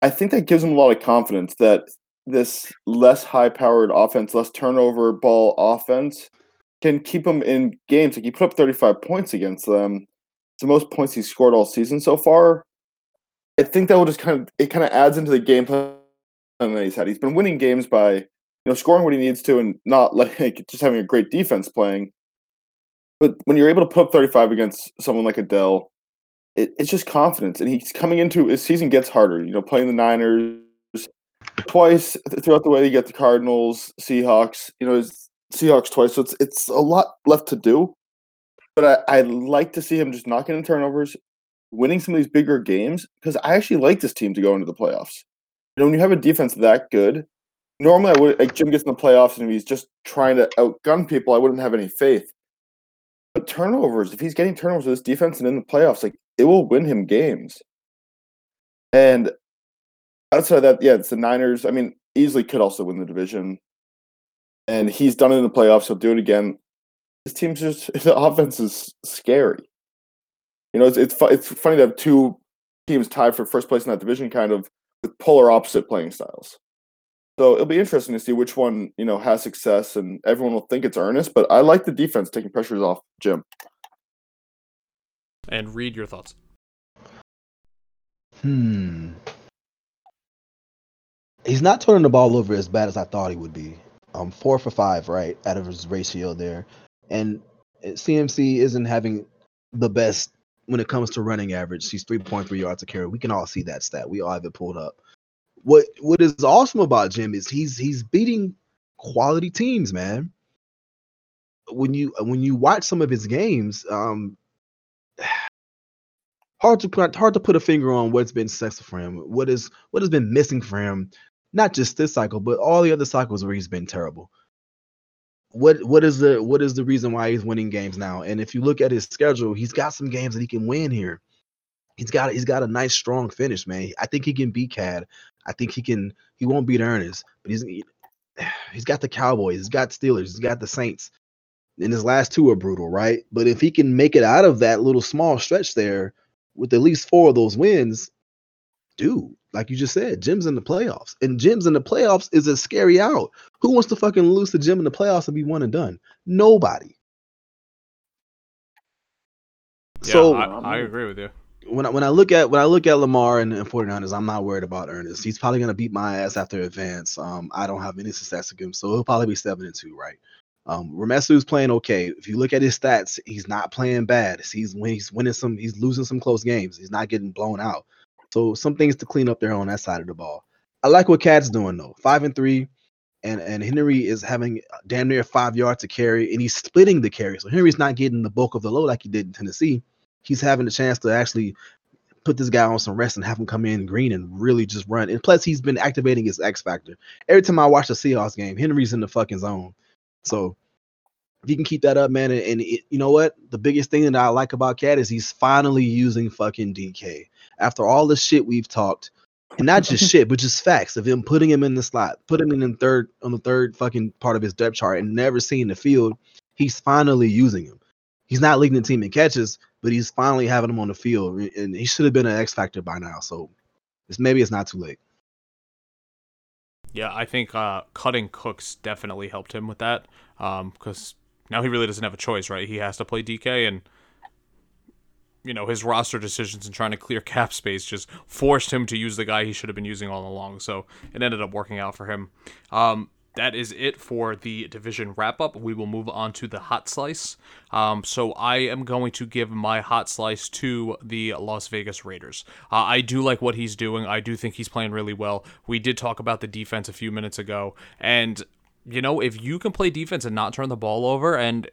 I think that gives him a lot of confidence that this less high-powered offense, less turnover ball offense, can keep him in games. Like he put up 35 points against them, it's the most points he's scored all season so far. I think that will just kind of it kind of adds into the game plan that he's had. He's been winning games by you know scoring what he needs to and not like just having a great defense playing. But when you're able to put up 35 against someone like Adele, it, it's just confidence. And he's coming into his season gets harder. You know, playing the Niners twice throughout the way. You get the Cardinals, Seahawks. You know, Seahawks twice. So it's it's a lot left to do. But I, I like to see him just not getting turnovers, winning some of these bigger games because I actually like this team to go into the playoffs. You know, when you have a defense that good, normally I would like Jim gets in the playoffs and he's just trying to outgun people. I wouldn't have any faith. But turnovers, if he's getting turnovers with this defense and in the playoffs, like it will win him games. And outside of that, yeah, it's the Niners. I mean, easily could also win the division. And he's done it in the playoffs. He'll do it again. This team's just the offense is scary. You know, it's it's, it's funny to have two teams tied for first place in that division, kind of with polar opposite playing styles. So it'll be interesting to see which one, you know, has success and everyone will think it's Ernest. but I like the defense taking pressures off Jim. And Reed your thoughts. Hmm. He's not turning the ball over as bad as I thought he would be. Um, four for five, right, out of his ratio there, and CMC isn't having the best when it comes to running average. He's three point three yards a carry. We can all see that stat. We all have it pulled up what what is awesome about Jim is he's he's beating quality teams, man. When you when you watch some of his games, um, hard to put hard to put a finger on what's been successful for him. What is what has been missing for him, not just this cycle, but all the other cycles where he's been terrible. What what is the what is the reason why he's winning games now? And if you look at his schedule, he's got some games that he can win here. He's got he's got a nice strong finish, man. I think he can beat Cad. I think he can. He won't beat Ernest, but he's he's got the Cowboys, he's got Steelers, he's got the Saints. And his last two are brutal, right? But if he can make it out of that little small stretch there with at least four of those wins, dude, like you just said, Jim's in the playoffs. And Jim's in the playoffs is a scary out. Who wants to fucking lose to Jim in the playoffs and be one and done? Nobody. Yeah, So I, I agree with you. when I, when I look at when I look at Lamar and, and 49ers, I'm not worried about Ernest. He's probably gonna beat my ass after advance. Um, I don't have any success against him, so he'll probably be seven and two, right? Um, Remesu's playing okay. If you look at his stats, he's not playing bad. He's when he's winning some, he's losing some close games. He's not getting blown out. So some things to clean up there on that side of the ball. I like what Cat's doing though. Five and three, and and Henry is having damn near five yards to carry, and he's splitting the carry. So Henry's not getting the bulk of the load like he did in Tennessee. He's having a chance to actually put this guy on some rest and have him come in green and really just run. And plus, he's been activating his X factor. Every time I watch the Seahawks game, Henry's in the fucking zone. So if you can keep that up, man, and, and it, you know what? The biggest thing that I like about Cat is he's finally using fucking DK. After all the shit we've talked, and not just shit, but just facts of him putting him in the slot, putting him in third on the third fucking part of his depth chart, and never seeing the field. He's finally using him. He's not leading the team in catches, but he's finally having him on the field, and he should have been an X factor by now. So it's maybe it's not too late. Yeah, I think uh, cutting Cooks definitely helped him with that because now he really doesn't have a choice, right? He has to play DK, and you know his roster decisions and trying to clear cap space just forced him to use the guy he should have been using all along. So it ended up working out for him. Um, that is it for the division wrap up. We will move on to the hot slice. Um, so I am going to give my hot slice to the Las Vegas Raiders. Uh, I do like what he's doing. I do think he's playing really well. We did talk about the defense a few minutes ago, and you know if you can play defense and not turn the ball over and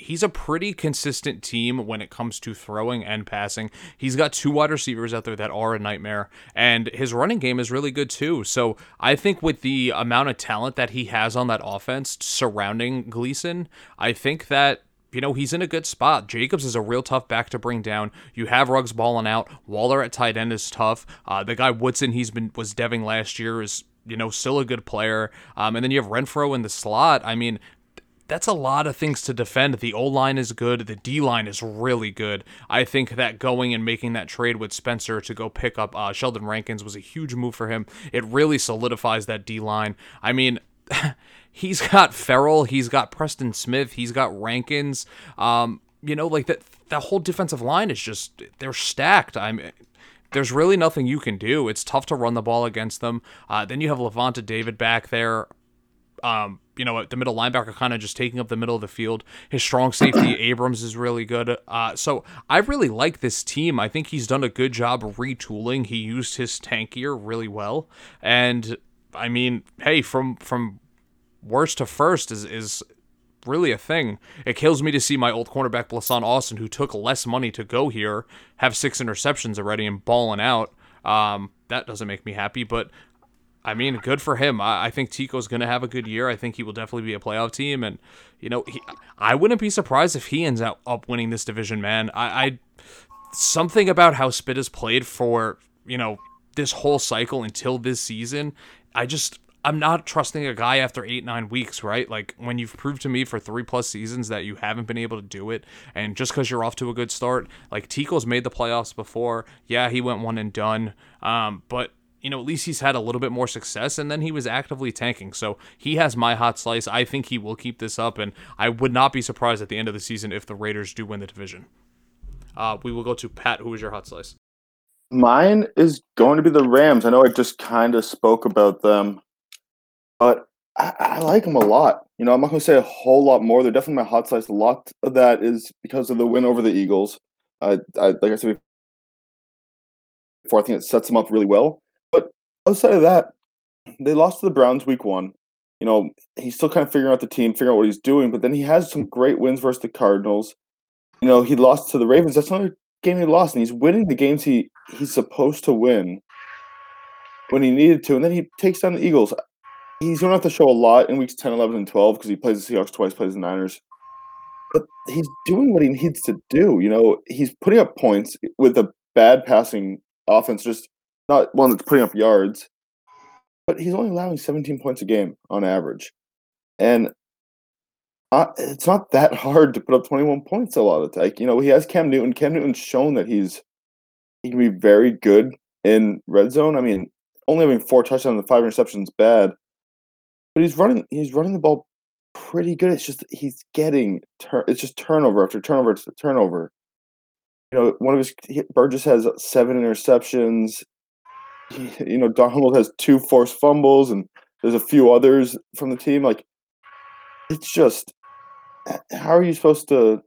he's a pretty consistent team when it comes to throwing and passing. He's got two wide receivers out there that are a nightmare, and his running game is really good too. So I think with the amount of talent that he has on that offense surrounding Gleason, I think that you know, he's in a good spot. Jacobs is a real tough back to bring down. You have Ruggs balling out. Waller at tight end is tough. Uh, the guy Woodson, he's been was deving last year, is you know still a good player. Um, and then you have Renfrow in the slot. I mean, that's a lot of things to defend. The O line is good. The D line is really good. I think that going and making that trade with Spencer to go pick up uh, Sheldon Rankins was a huge move for him. It really solidifies that D line. I mean, he's got Ferrell, he's got Preston Smith, he's got Rankins. Um, you know, like that. That whole defensive line is just they're stacked. I'm there's really nothing you can do. It's tough to run the ball against them. Uh, then you have Lavonte David back there. Um, you know, the middle linebacker kind of just taking up the middle of the field. His strong safety, Abrams, is really good. Uh, so I really like this team. I think he's done a good job retooling. He used his tank gear really well. And I mean, hey, from from worst to first is is really a thing. It kills me to see my old cornerback Blessuan Austin, who took less money to go here, have six interceptions already and balling out. Um, that doesn't make me happy, but I mean, good for him. I, I think Tico's going to have a good year. I think he will definitely be a playoff team, and you know, he, I wouldn't be surprised if he ends up, up winning this division, man. I, I something about how Spit has played for you know this whole cycle until this season. I just I'm not trusting a guy after eight nine weeks, right? Like when you've proved to me for three plus seasons that you haven't been able to do it, and just because you're off to a good start, like Tico's made the playoffs before. Yeah, he went one and done, um, but you know, at least he's had a little bit more success, and then he was actively tanking. So he has my hot slice. I think he will keep this up, and I would not be surprised at the end of the season if the Raiders do win the division. Uh, we will go to Pat. Who is your hot slice? Mine is going to be the Rams. I know I just kind of spoke about them, but I, I like them a lot. You know, I'm not going to say a whole lot more. They're definitely my hot slice. A lot of that is because of the win over the Eagles. I, I like I said before, I think it sets them up really well. But outside of that, they lost to the Browns week one. You know, he's still kind of figuring out the team, figuring out what he's doing, but then he has some great wins versus the Cardinals. You know, he lost to the Ravens. That's another game he lost, and he's winning the games he he's supposed to win when he needed to, and then he takes down the Eagles. He's going to have to show a lot in weeks 10, 11, and 12 because he plays the Seahawks twice, plays the Niners. But he's doing what he needs to do. You know, he's putting up points with a bad passing offense, just not one that's putting up yards. But he's only allowing 17 points a game on average. And it's not that hard to put up 21 points a lot of time. You know, he has Cam Newton. Cam Newton's shown that he's he can be very good in red zone. I mean, only having four touchdowns and five interceptions bad, but he's running he's running the ball pretty good. It's just he's getting tur- it's just turnover after turnover after turnover. You know, one of his Burgess has seven interceptions. He, you know, Donald has two forced fumbles, and there's a few others from the team. Like, it's just how are you supposed to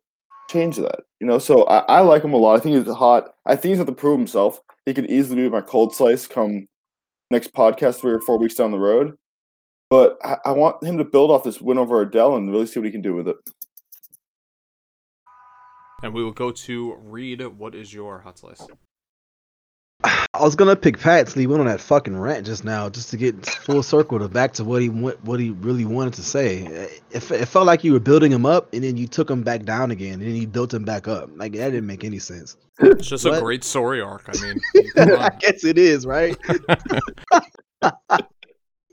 change that? You know, so I, I like him a lot. I think he's hot. I think he's going to prove himself. He could easily be my cold slice come next podcast three or four weeks down the road. But I, I want him to build off this win over Adele and really see what he can do with it. And we will go to Reed. What is your hot slice? I was gonna pick Pat so he went on that fucking rant just now, just to get full circle to back to what he went, what he really wanted to say. It, it felt like you were building him up, and then you took him back down again, and then you built him back up. Like that didn't make any sense. It's just What? a great story arc. I mean, I guess it is, right?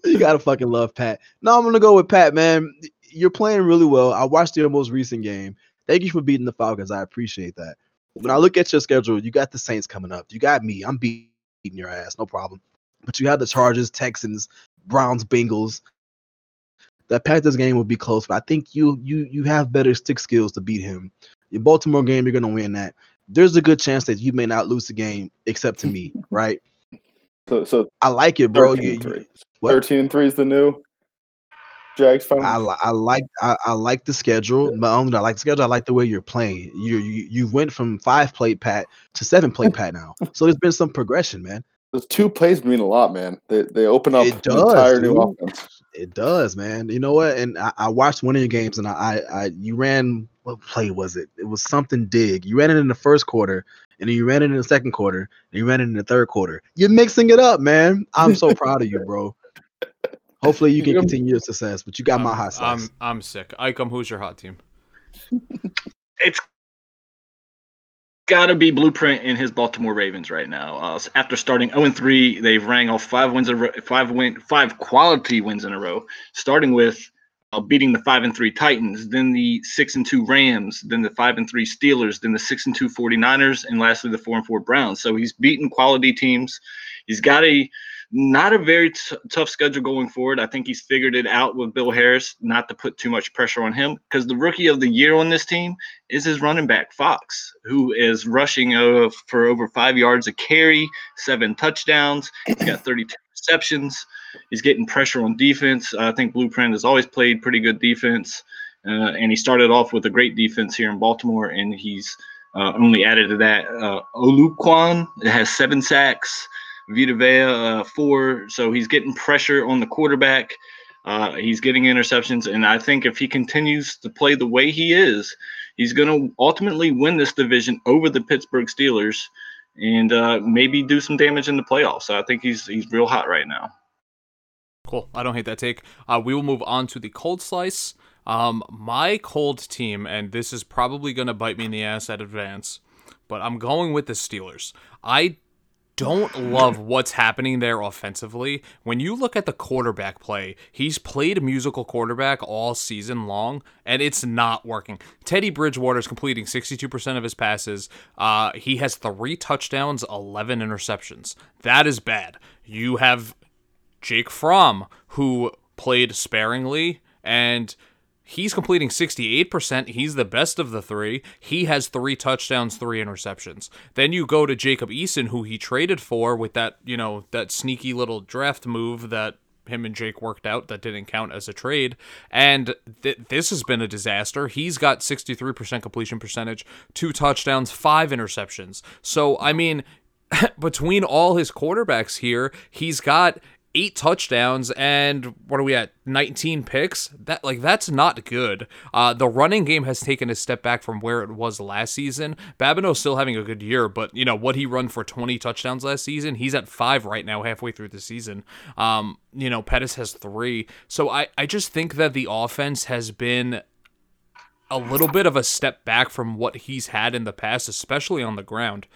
you gotta fucking love Pat. No, I'm gonna go with Pat, man. You're playing really well. I watched your most recent game. Thank you for beating the Falcons. I appreciate that. When I look at your schedule, you got the Saints coming up. You got me. I'm beating your ass, no problem. But you have the Chargers, Texans, Browns, Bengals. That Panthers game will be close, but I think you you you have better stick skills to beat him. Your Baltimore game, you're gonna win that. There's a good chance that you may not lose the game, except to me, right? So, so I like it, bro. 13 You, and three. what? 13 and 3 is the new Jags final. I, li- I like I, I like the schedule. But only I like the schedule. I like the way you're playing. You you you went from five plate pat to seven plate pat now. So there's been some progression, man. Those two plays mean a lot, man. They they open up It an does, entire new offense. It does, man. You know what? And I, I watched one of your games, and I, I I you ran what play was it? It was something dig. You ran it in the first quarter, and then you ran it in the second quarter, and you ran it in the third quarter. You're mixing it up, man. I'm so proud of you, bro. Hopefully you can continue your success, but you got my I'm- hot sauce. I'm I'm sick. Icom, who's your hot team? it's got to be blueprint in his Baltimore Ravens right now. Uh, after starting 0 3, they've rang off five wins, a ro- five win, five quality wins in a row. Starting with uh, beating the five and three Titans, then the six and two Rams, then the five and three Steelers, then the six and two 49ers, and lastly the four and four Browns. So he's beaten quality teams. He's got a not a very t- tough schedule going forward. I think he's figured it out with Bill Harris, not to put too much pressure on him because the rookie of the year on this team is his running back Fox, who is rushing uh, for over five yards a carry, seven touchdowns. He's got 32 receptions. He's getting pressure on defense. I think Blueprint has always played pretty good defense, uh, and he started off with a great defense here in Baltimore, and he's uh, only added to that. Uh, Oluquan has seven sacks. Vita Vea, uh, four. So he's getting pressure on the quarterback. Uh, he's getting interceptions, and I think if he continues to play the way he is, he's going to ultimately win this division over the Pittsburgh Steelers, and uh, maybe do some damage in the playoffs. So I think he's he's real hot right now. Cool. I don't hate that take. Uh, we will move on to the cold slice. Um, my cold team, and this is probably going to bite me in the ass at advance, but I'm going with the Steelers. I don't love what's happening there offensively. When you look at the quarterback play, he's played musical quarterback all season long, and it's not working. Teddy Bridgewater is completing 62% of his passes. Uh, he has three touchdowns, 11 interceptions. That is bad. You have Jake Fromm, who played sparingly, and he's completing 68%. He's the best of the three. He has three touchdowns, three interceptions. Then you go to Jacob Eason, who he traded for with that, you know, that sneaky little draft move that him and Jake worked out that didn't count as a trade. And th- this has been a disaster. He's got 63% completion percentage, two touchdowns, five interceptions. So, I mean, between all his quarterbacks here, he's got eight touchdowns and what are we at? 19 picks? That like that's not good. Uh the running game has taken a step back from where it was last season. Babineau's still having a good year but you know what he run for 20 touchdowns last season he's at five right now halfway through the season. Um you know Pettis has three. So i i just think that the offense has been a little bit of a step back from what he's had in the past especially on the ground.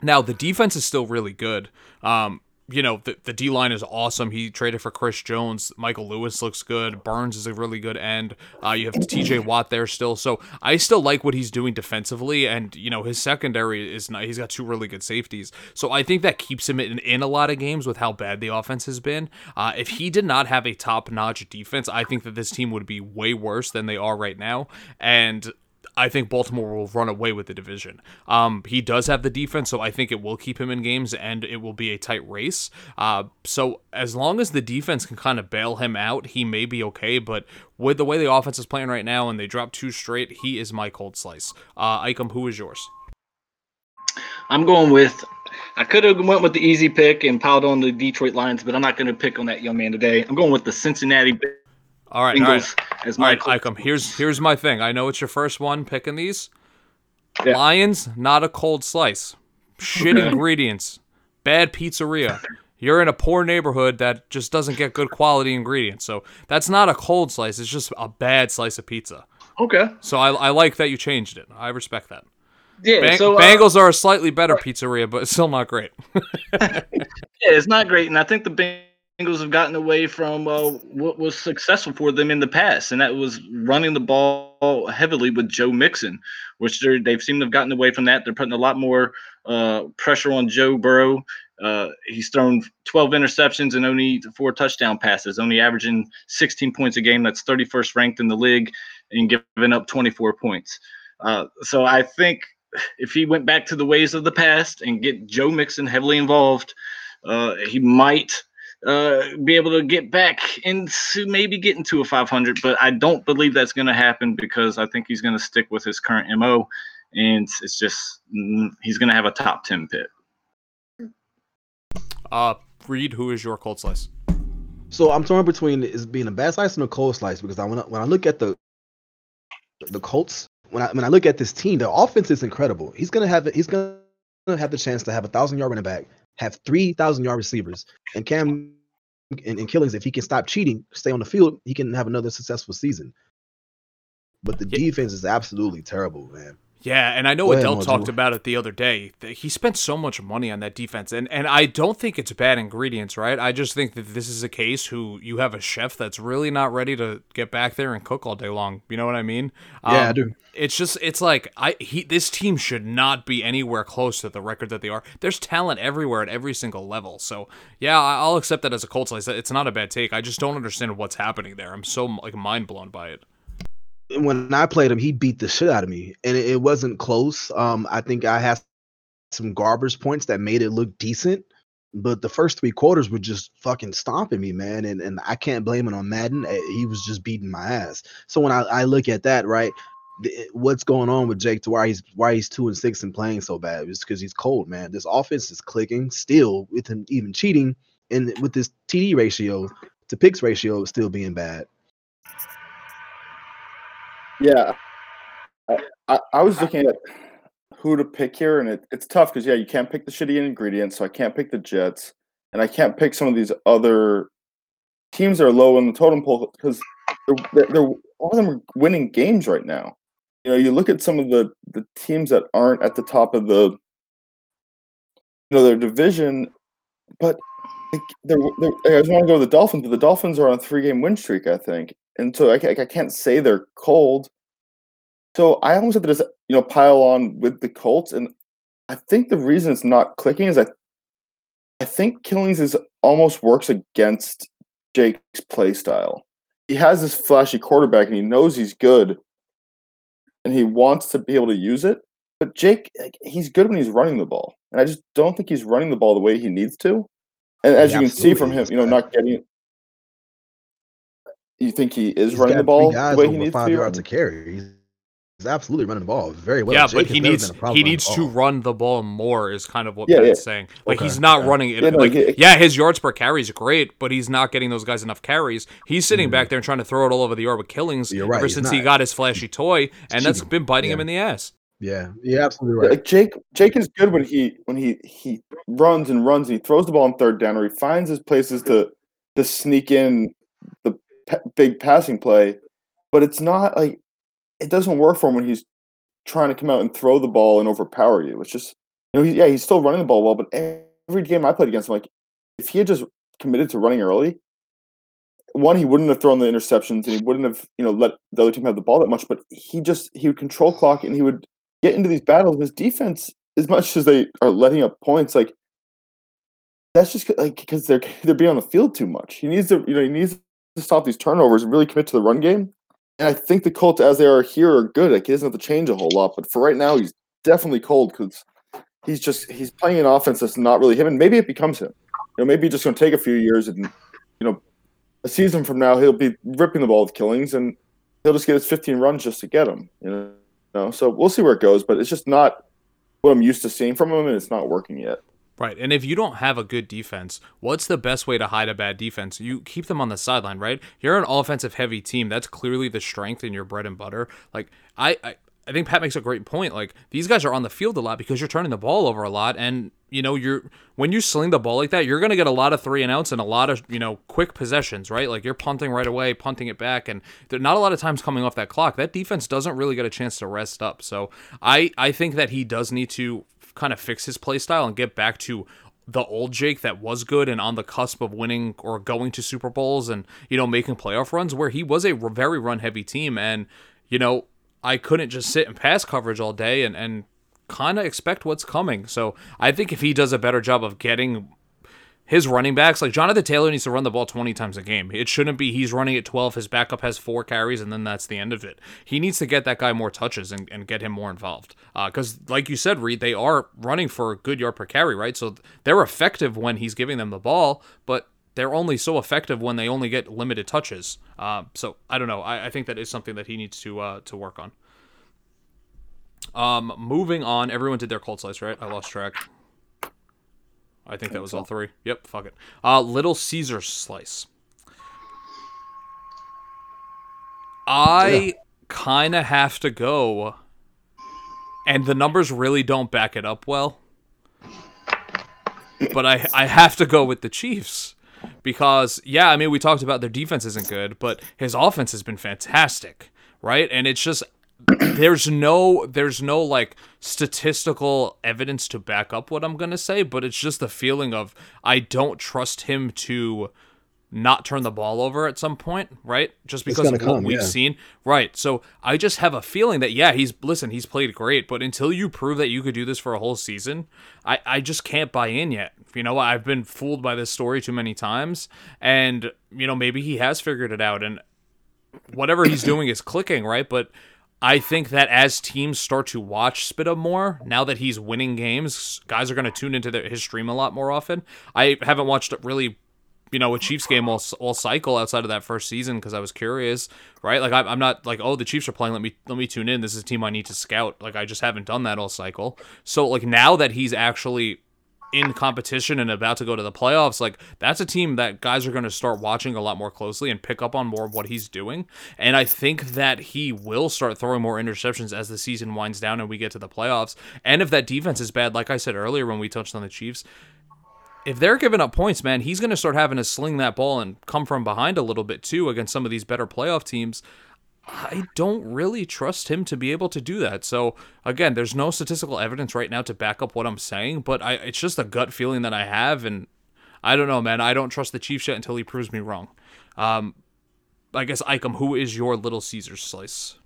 Now the defense is still really good. Um, you know the the D line is awesome. He traded for Chris Jones. Michael Lewis looks good. Burns is a really good end. Uh, you have T.J. Watt there still, so I still like what he's doing defensively. And you know his secondary is not. He's got two really good safeties, so I think that keeps him in, in a lot of games with how bad the offense has been. Uh, if he did not have a top notch defense, I think that this team would be way worse than they are right now. And I think Baltimore will run away with the division. Um, he does have the defense, so I think it will keep him in games and it will be a tight race. Uh, so as long as the defense can kind of bail him out, he may be okay. But with the way the offense is playing right now and they drop two straight, he is my cold slice. Uh, Icom, who is yours? I'm going with. I could have went with the easy pick and piled on the Detroit Lions, but I'm not going to pick on that young man today. I'm going with the Cincinnati all right, all right. As my right, Icom, here's here's my thing. I know it's your first one picking these. Yeah. Lions, not a cold slice. Shit Okay. ingredients. Bad pizzeria. You're in a poor neighborhood that just doesn't get good quality ingredients. So that's not a cold slice. It's just a bad slice of pizza. okay. So I, I like that you changed it. I respect that. Yeah, Bang- so uh, Bengals are a slightly better pizzeria, but it's still not great. Yeah, it's not great, and I think the Bengals have gotten away from uh, what was successful for them in the past, and that was running the ball heavily with Joe Mixon, which they've seemed to have gotten away from that. They're putting a lot more uh, pressure on Joe Burrow. Uh, he's thrown 12 interceptions and only four touchdown passes, only averaging 16 points a game. That's 31st ranked in the league, and giving up 24 points. Uh, so I think if he went back to the ways of the past and get Joe Mixon heavily involved, uh, he might uh, be able to get back into maybe get into a 500. But I don't believe that's going to happen because I think he's going to stick with his current mo, and it's just mm, he's going to have a top 10 pick. Uh, Reed, who is your cold slice? So I'm torn between is being a bad slice and a cold slice because I when I, when I look at the the Colts when I when I look at this team, the offense is incredible. He's gonna have he's gonna have the chance to have a thousand yard running back, have three thousand yard receivers, and Cam and, and Killings if he can stop cheating, stay on the field, he can have another successful season. But the Yeah. defense is absolutely terrible, man. Yeah, and I know Adele talked about it the other day. He spent so much money on that defense, and and I don't think it's bad ingredients, right? I just think that this is a case who you have a chef that's really not ready to get back there and cook all day long. You know what I mean? Yeah, I Um, do. It's just it's like I he this team should not be anywhere close to the record that they are. There's talent everywhere at every single level. So yeah, I- I'll accept that as a Colts. It's not a bad take. I just don't understand what's happening there. I'm so like mind blown by it. When I played him, he beat the shit out of me, and it, it wasn't close. Um, I think I had some garbage points that made it look decent, but the first three quarters were just fucking stomping me, man. And and I can't blame it on Madden. Eh, He was just beating my ass. So when I, I look at that, right, th- what's going on with Jake to why he's why he's two and six and playing so bad? It's because he's cold, man. This offense is clicking still with him even cheating, and with this TD ratio to picks ratio still being bad. Yeah, I, I, I was looking at who to pick here, and it, it's tough because yeah, you can't pick the shitty ingredients, so I can't pick the Jets, and I can't pick some of these other teams that are low in the totem pole because they're, they're, all of them are winning games right now. You know, you look at some of the the teams that aren't at the top of the you know their division, but they're, they're, I just want to go with the Dolphins, but the Dolphins are on a three game win streak, I think, and so I, I can't say they're cold. So I almost have to just you know pile on with the Colts, and I think the reason it's not clicking is I I think Killings is almost works against Jake's play style. He has this flashy quarterback, and he knows he's good, and he wants to be able to use it. But Jake, he's good when he's running the ball, and I just don't think he's running the ball the way he needs to. And as He you can see from him, you know, not getting. You think he is He's running the got three ball guys the way he needs five to? yards to carry. He's, he's absolutely running the ball very well. yeah, Jake but he needs been a problem he needs to run the ball more is kind of what Yeah, Pat's yeah. saying. Like Okay, he's not okay. running it. Yeah, no, like he- yeah, his yards per carry is great, but he's not getting those guys enough carries. He's sitting Mm-hmm. back there and trying to throw it all over the yard with killings You're right, ever he's since he got his flashy toy, and that's been biting him in the ass. Yeah, you're absolutely right. Like Jake, Jake is good when he when he he runs and runs and he throws the ball on third down or he finds his places to to sneak in the pa- big passing play, but it's not like it doesn't work for him when he's trying to come out and throw the ball and overpower you. It's just you know he, yeah he's still running the ball well, but every game I played against him, like if he had just committed to running early, one he wouldn't have thrown the interceptions and he wouldn't have you know let the other team have the ball that much, but he just he would control clock and he would get into these battles. His defense, as much as they are letting up points, like that's just like because they're they're being on the field too much. He needs to you know he needs to stop these turnovers and really commit to the run game. And I think the Colts, as they are here, are good. Like he doesn't have to change a whole lot. But for right now, he's definitely cold because he's just he's playing an offense that's not really him. And maybe it becomes him. You know, maybe just going to take a few years, and you know, a season from now, he'll be ripping the ball with killings, and he'll just get his 15 runs just to get him. You know, so we'll see where it goes. But it's just not what I'm used to seeing from him, and it's not working yet. Right. And if you don't have a good defense, what's the best way to hide a bad defense? You keep them on the sideline, right? You're an offensive heavy team. That's clearly the strength in your bread and butter. Like I, I I think Pat makes a great point. Like these guys are on the field a lot because you're turning the ball over a lot, and you know you're when you sling the ball like that, you're gonna get a lot of three and outs and a lot of you know quick possessions, right? Like you're punting right away, punting it back, and not a lot of times coming off that clock. That defense doesn't really get a chance to rest up. So I I think that he does need to kind of fix his play style and get back to the old Jake that was good and on the cusp of winning or going to Super Bowls and you know making playoff runs where he was a very run heavy team and you know I couldn't just sit and pass coverage all day and and kind of expect what's coming. So I think if he does a better job of getting his running backs, like Jonathan Taylor needs to run the ball 20 times a game. It shouldn't be he's running at 12, his backup has four carries, and then that's the end of it. He needs to get that guy more touches and, and get him more involved. Because, uh, like you said, Reed, they are running for a good yard per carry, right? So they're effective when he's giving them the ball, but they're only so effective when they only get limited touches. Uh, so I don't know. I, I, think that is something that he needs to uh, to work on. Um, moving on, everyone did their cold slice, right? I lost track. I think that was all three. Yep, fuck it. Uh, Little Caesar slice. I yeah. kind of have to go, and the numbers really don't back it up well. But I I have to go with the Chiefs because yeah, I mean we talked about their defense isn't good, but his offense has been fantastic, right? And it's just there's no there's no like statistical evidence to back up what I'm going to say, but it's just the feeling of I don't trust him to not turn the ball over at some point, right? Just because of come, what we've yeah. seen. Right. So I just have a feeling that yeah, he's listen, he's played great, but until you prove that you could do this for a whole season, I I just can't buy in yet. You know, I've been fooled by this story too many times and you know, maybe he has figured it out and whatever he's doing is clicking, right? But I think that as teams start to watch Spida more, now that he's winning games, guys are going to tune into his stream a lot more often. I haven't watched really, you know, a Chiefs game all, all cycle outside of that first season because I was curious, right? Like I, I'm not like, oh, the Chiefs are playing. Let me let me tune in. This is a team I need to scout. Like I just haven't done that all cycle. So like now that he's actually in competition and about to go to the playoffs, like that's a team that guys are going to start watching a lot more closely and pick up on more of what he's doing. And I think that he will start throwing more interceptions as the season winds down and we get to the playoffs. And if that defense is bad, like I said earlier when we touched on the Chiefs, if they're giving up points, man, he's going to start having to sling that ball and come from behind a little bit too against some of these better playoff teams. I don't really trust him to be able to do that. So again, there's no statistical evidence right now to back up what I'm saying, but I it's just a gut feeling that I have, and I don't know, man. I don't trust the Chiefs yet until he proves me wrong. Um, I guess Icom, who is your Little Caesar slice?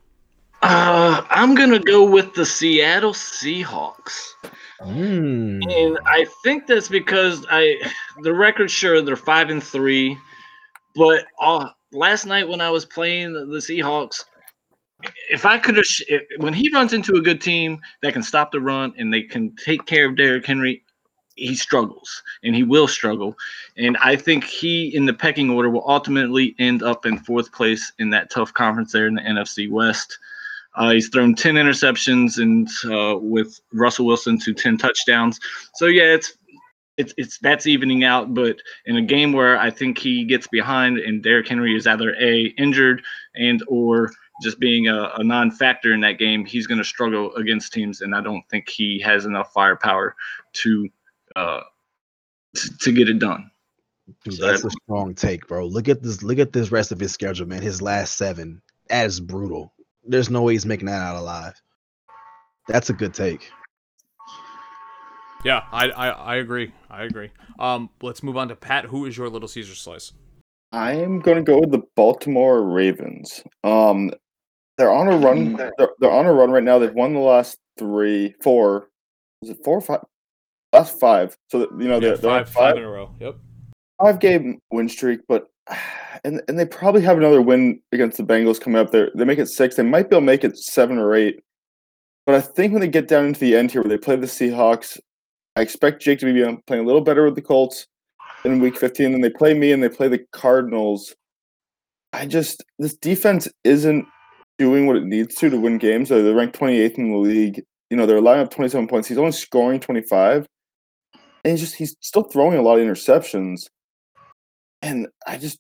Uh, I'm gonna go with the Seattle Seahawks. Mm. And I think that's because I the record sure they're five and three, but uh, last night when I was playing the, Seahawks, if I could have, when he runs into a good team that can stop the run and they can take care of Derrick Henry, he struggles and he will struggle. And I think he, in the pecking order, will ultimately end up in fourth place in that tough conference there in the NFC West. Uh, he's thrown 10 interceptions and uh, with Russell Wilson to 10 touchdowns. So, yeah, it's it's it's that's evening out. But in a game where I think he gets behind and Derrick Henry is either a injured and or just being a, a non-factor in that game, he's going to struggle against teams, and I don't think he has enough firepower to uh, to, to get it done. Dude, so that's a strong take, bro. Look at this. Look at this rest of his schedule, man. His last seven, that is brutal. There's no way he's making that out alive. That's a good take. Yeah, I, I, I agree. I agree. Um, let's move on to Pat. Who is your Little Caesar slice? I am going to go with the Baltimore Ravens. Um, they're on a run. They're, they're on a run right now. They've won the last three, four. Was it four or five? Last five. So that, you know yeah, they're, they're five, five, five in a row. Yep. Five game win streak, but and and they probably have another win against the Bengals coming up. There, they make it six. They might be able to make it seven or eight. But I think when they get down into the end here, where they play the Seahawks, I expect Jake to be playing a little better with the Colts in Week 15. Then they play me and they play the Cardinals. I just this defense isn't doing what it needs to to win games. They're ranked 28th in the league. You know, they're allowing up 27 points. He's only scoring 25. And he's just he's still throwing a lot of interceptions. And I just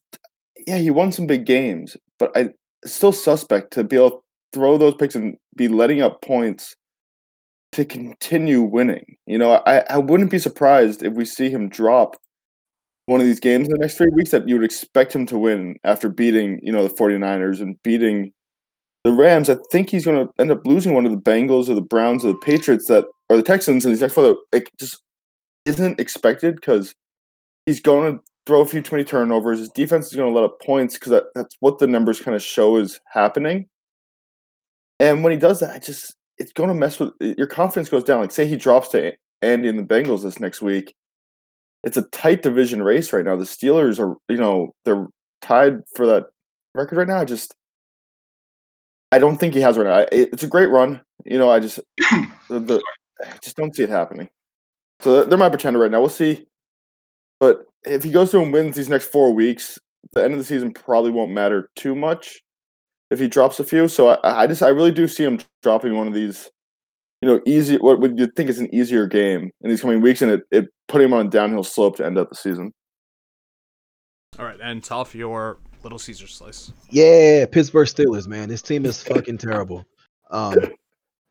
yeah, he won some big games, but I still suspect to be able to throw those picks and be letting up points to continue winning. You know, I, I wouldn't be surprised if we see him drop one of these games in the next three weeks that you would expect him to win after beating, you know, the 49ers and beating the Rams. I think he's going to end up losing one of the Bengals or the Browns or the Patriots that or the Texans and he's next for it just isn't expected because he's going to throw a few many turnovers. His defense is going to let up points because that, that's what the numbers kind of show is happening. And when he does that, I just it's going to mess with your confidence goes down. Like say he drops to Andy and the Bengals this next week. It's a tight division race right now. The Steelers are, you know, they're tied for that record right now. I just I don't think he has right now. It's a great run. You know, I just the, the I just don't see it happening. So they're my pretender right now. We'll see. But if he goes through and wins these next four weeks, the end of the season probably won't matter too much if he drops a few. So I, I just I really do see him dropping one of these, you know, easy what would you think is an easier game in these coming weeks, and it, it put him on a downhill slope to end up the season. All right, and Toph, your Little Caesar slice. Yeah, Pittsburgh Steelers, man. This team is fucking terrible. Um,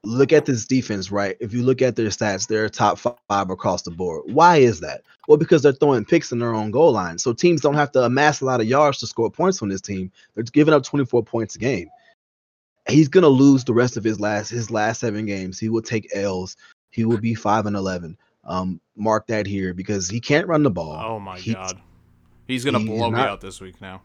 look at this defense, right? If you look at their stats, they're top five across the board. Why is that? Well, because they're throwing picks in their own goal line. So teams don't have to amass a lot of yards to score points on this team. They're giving up 24 points a game. He's gonna lose the rest of his last his last seven games. He will take L's. He will be five and eleven. Um, mark that here because he can't run the ball. Oh my He- god. He's gonna he's blow me not- out this week now.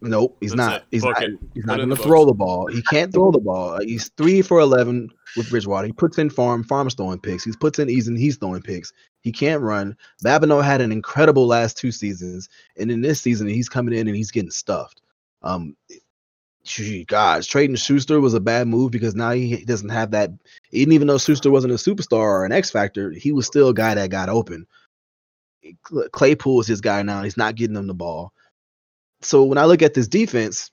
Nope, he's That's not. it. He's not. it. He's Put not going to throw the ball. He can't throw the ball. He's three for eleven with Bridgewater. He puts in farm. Farm's throwing picks. He puts in Eason. He's throwing picks. He can't run. Babineau had an incredible last two seasons, and in this season he's coming in and he's getting stuffed. Um, gee, gosh, trading Schuster was a bad move because now he doesn't have that. Even even though Schuster wasn't a superstar or an X factor, he was still a guy that got open. Cl- Claypool is his guy now. He's not getting him the ball so when I look at this defense,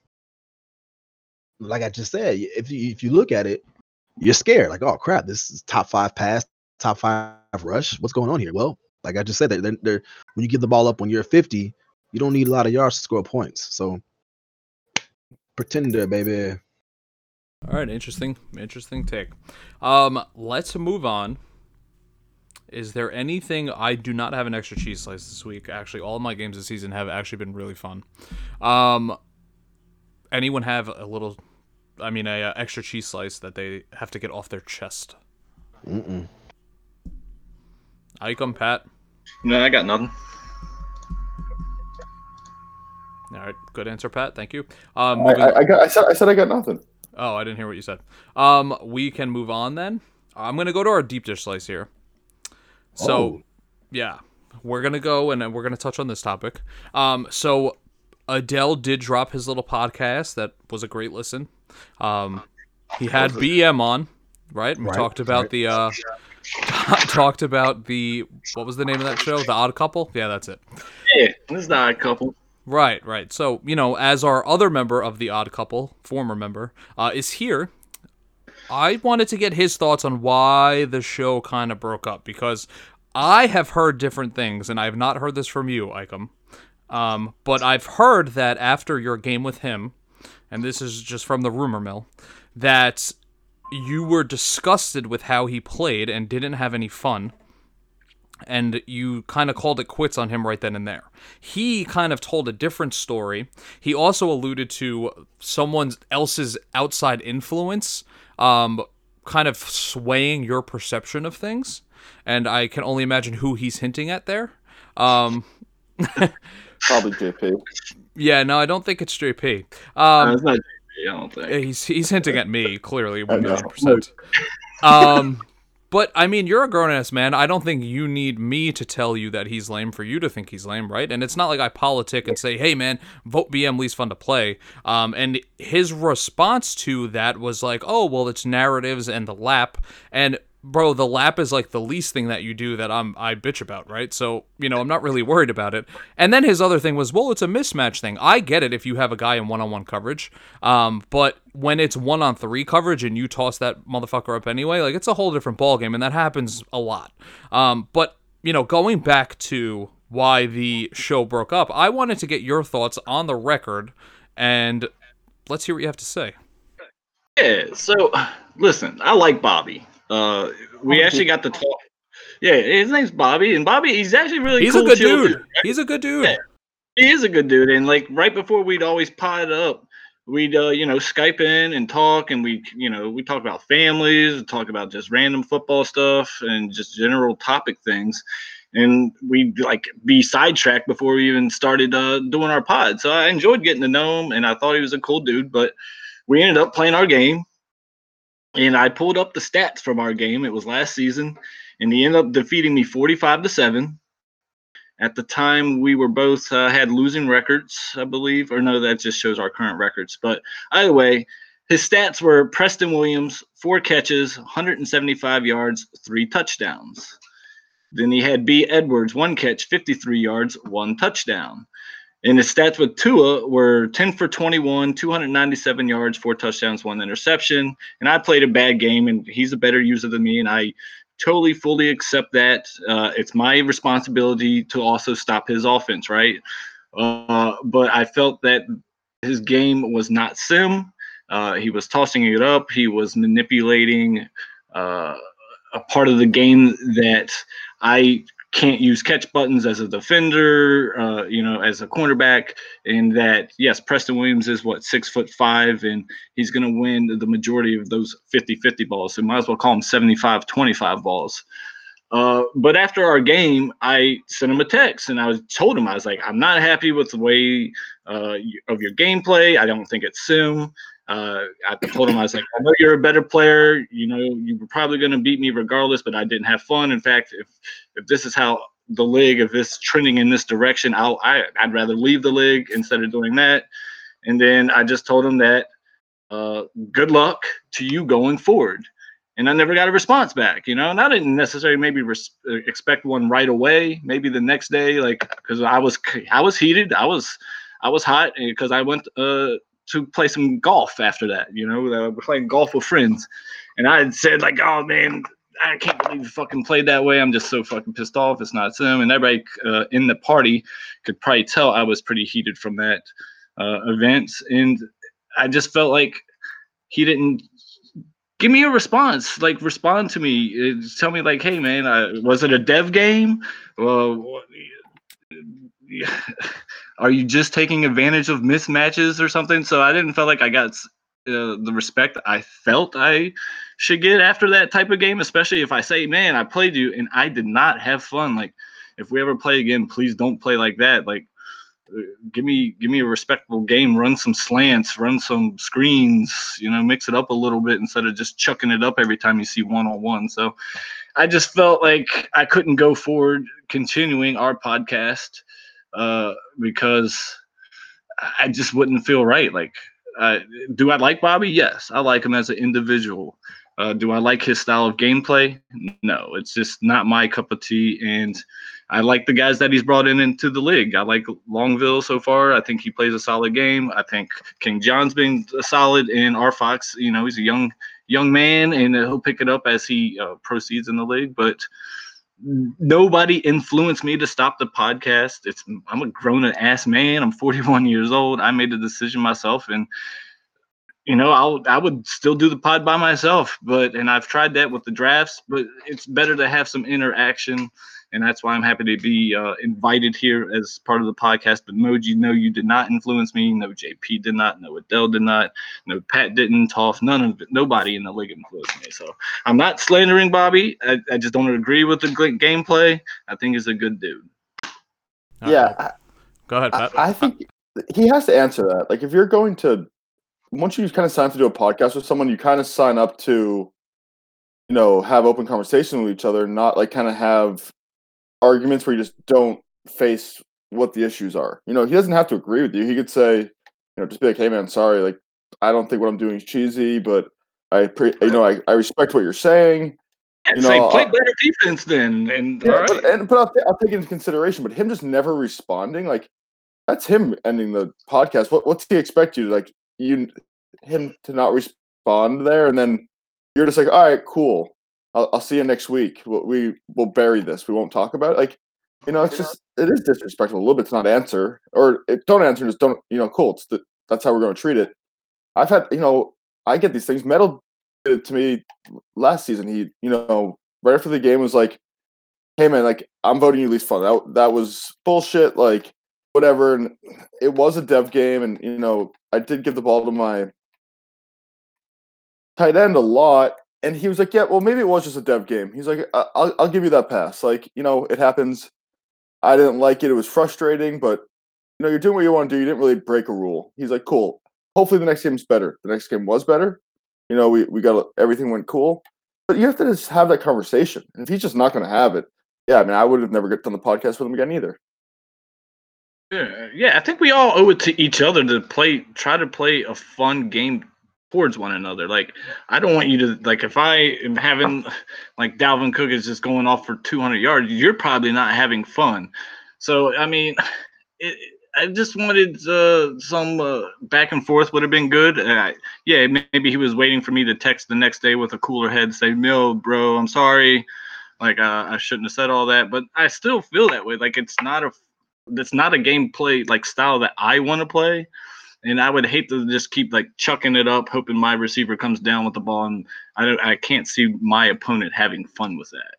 like I just said, if you if you look at it, you're scared. Like, oh crap, this is top five pass, top five rush. What's going on here? Well, like I just said, they're, they're, when you give the ball up when you're 50, you don't need a lot of yards to score points. So pretender, baby. All right, interesting, interesting take. Um, let's move on. Is there anything I do not have an extra cheese slice this week? Actually, all of my games this season have actually been really fun. Um, anyone have a little, I mean, a, uh extra cheese slice that they have to get off their chest? Mm-mm. Icom Pat. No, I got nothing. All right, good answer, Pat. Thank you. Um, I, I, I got I said I said I got nothing. Oh, I didn't hear what you said. Um, we can move on then. I'm gonna go to our deep dish slice here. So, Oh. yeah, we're gonna go and we're gonna touch on this topic. Um, so Adele did drop his little podcast that was a great listen. Um, he had BM on, right? We Right, talked about right. the uh, talked about the what was the name of that show? The Odd Couple. Yeah, that's it. Yeah, this is not a couple. Right, right. So, you know, as our other member of the Odd Couple, former member, uh, is here, I wanted to get his thoughts on why the show kind of broke up because I have heard different things, and I have not heard this from you, Icom. Um, but I've heard that after your game with him, and this is just from the rumor mill, that you were disgusted with how he played and didn't have any fun and you kind of called it quits on him right then and there. He kind of told a different story. He also alluded to someone else's outside influence, um, kind of swaying your perception of things. And I can only imagine who he's hinting at there. Um, Probably JP. yeah, no, I don't think it's JP. No, Um, it's not. JP. I don't think. he's he's hinting at me clearly, one million percent. Um, But I mean, you're a grown ass man. I don't think you need me to tell you that he's lame for you to think he's lame, right? And it's not like I politic and say, "Hey, man, vote BM least fun to play." Um, and his response to that was like, "Oh, well, it's narratives and the lap." And bro, the lap is like the least thing that you do that I'm I bitch about, right? So, you know, I'm not really worried about it. And then his other thing was, well, it's a mismatch thing. I get it if you have a guy in one-on-one coverage. Um, but when it's one on three coverage and you toss that motherfucker up anyway, like it's a whole different ballgame, and that happens a lot. Um, but you know, going back to why the show broke up, I wanted to get your thoughts on the record, and let's hear what you have to say. Yeah. So, listen, I like Bobby. Uh, we actually got to talk. Yeah, his name's Bobby, and Bobby, he's actually really He's cool, a good chill dude. He's a good dude. Yeah. He is a good dude, and like right before we'd always pot up, we'd uh, you know Skype in and talk, and we you know we talk about families, talk about just random football stuff, and just general topic things, and we'd like be sidetracked before we even started uh, doing our pod. So I enjoyed getting to know him, and I thought he was a cool dude. But we ended up playing our game, and I pulled up the stats from our game. It was last season, and he ended up defeating me forty-five to seven. At the time, we were both uh, had losing records, I believe, or no, that just shows our current records. But either way, his stats were Preston Williams, four catches, 175 yards, three touchdowns. Then he had B. Edwards, one catch, 53 yards, one touchdown. And his stats with Tua were 10 for 21, 297 yards, four touchdowns, one interception. And I played a bad game, and he's a better user than me, and I totally fully accept that. Uh, it's my responsibility to also stop his offense, right? Uh, but I felt that his game was not sim. Uh, he was tossing it up. He was manipulating uh, a part of the game that I can't use catch buttons as a defender, uh, you know, as a cornerback, and that yes, Preston Williams is what six foot five, and he's going to win the majority of those 50-50 balls. So might as well call him 75-25 balls. Uh, but after our game, I sent him a text and I was told him I was like, I'm not happy with the way uh, of your gameplay. I don't think it's sim. Uh, I told him I was like, I know you're a better player. You know, you were probably going to beat me regardless, but I didn't have fun. In fact, if if this is how the league, if it's trending in this direction, I'll I, I'd rather leave the league instead of doing that. And then I just told him that uh, good luck to you going forward. And I never got a response back, you know. And I didn't necessarily maybe res- expect one right away. Maybe the next day, like because I was I was heated, I was I was hot because I went uh, to play some golf after that. You know, uh, we're playing golf with friends, and I had said like, "Oh man, I can't believe you fucking played that way. I'm just so fucking pissed off. It's not sim." And everybody uh, in the party could probably tell I was pretty heated from that uh, event, and I just felt like he didn't give me a response. Like respond to me. Uh, Tell me like, "Hey man, uh, was it a dev game?" Well. Are you just taking advantage of mismatches or something? So I didn't feel like I got uh, the respect I felt I should get after that type of game, especially if I say, man, I played you and I did not have fun. Like, if we ever play again, please don't play like that. Like, uh, give me give me a respectable game. Run some slants, run some screens. You know, mix it up a little bit instead of just chucking it up every time you see one on one. So, I just felt like I couldn't go forward continuing our podcast uh, because I just wouldn't feel right. Like, uh, do I like Bobby? Yes, I like him as an individual. Uh, do I like his style of gameplay? No, it's just not my cup of tea. And I like the guys that he's brought in into the league. I like Longville so far. I think he plays a solid game. I think King John's been solid, and R Fox, you know, he's a young young man, and he'll pick it up as he uh, proceeds in the league. But nobody influenced me to stop the podcast. It's I'm a grown ass man. I'm 41 years old. I made the decision myself, and you know I'll I would still do the pod by myself. But and I've tried that with the drafts. But it's better to have some interaction, and that's why I'm happy to be uh, invited here as part of the podcast. But Moji, no, you did not influence me. No, JP did not. No, Adele did not. No, Pat didn't. Toff, none of it. Nobody in the league influenced me. So I'm not slandering Bobby. I, I just don't agree with the g- gameplay. I think he's a good dude. Yeah, I, Go ahead, Pat. I, I think he has to answer that. Like, if you're going to, once you kind of sign up to do a podcast with someone, you kind of sign up to you know, have open conversation with each other, not like kind of have arguments where you just don't face what the issues are. You know, he doesn't have to agree with you. He could say, you know, just be like, "Hey, man, sorry, like I don't think what I'm doing is cheesy, but I, pre- you know, I, I respect what you're saying." You say play better defense then, and all Yeah, right. but, and, but I'll, ta- I'll take it into consideration. But him just never responding, like that's him ending the podcast. What what's he expect you to like you him to not respond there, and then you're just like, all right, cool. I'll, I'll see you next week. We, we will bury this. We won't talk about it. Like you know, it's just it is disrespectful a little bit to not answer or if, don't answer. Just don't you know? Cool. It's the, that's how we're going to treat it. I've had you know I get these things. Metal did it to me last season. He you know right after the game was like hey man, like I'm voting you least fun. That that was bullshit. Like whatever. And it was a dev game, and you know I did give the ball to my tight end a lot, and he was like, yeah, well maybe it was just a dev game. He's like, I'll I'll give you that pass. Like you know it happens. I didn't like it. It was frustrating, but you know you're doing what you want to do. You didn't really break a rule. He's like, cool. Hopefully the next game's better. The next game was better. You know we we got everything went cool. But you have to just have that conversation. And if he's just not going to have it, yeah, I mean, I would have never done the podcast with him again either. Yeah, yeah, I think we all owe it to each other to play, try to play a fun game towards one another. Like, I don't want you to like if I am having like Dalvin Cook is just going off for 200 yards, you're probably not having fun. So, I mean, it, I just wanted uh, some uh, back and forth would have been good. Yeah, maybe he was waiting for me to text the next day with a cooler head, say, "No, bro, I'm sorry." Like uh, I shouldn't have said all that, but I still feel that way. Like it's not a it's not a gameplay like style that I want to play. And I would hate to just keep like chucking it up, hoping my receiver comes down with the ball, and I don't, I can't see my opponent having fun with that.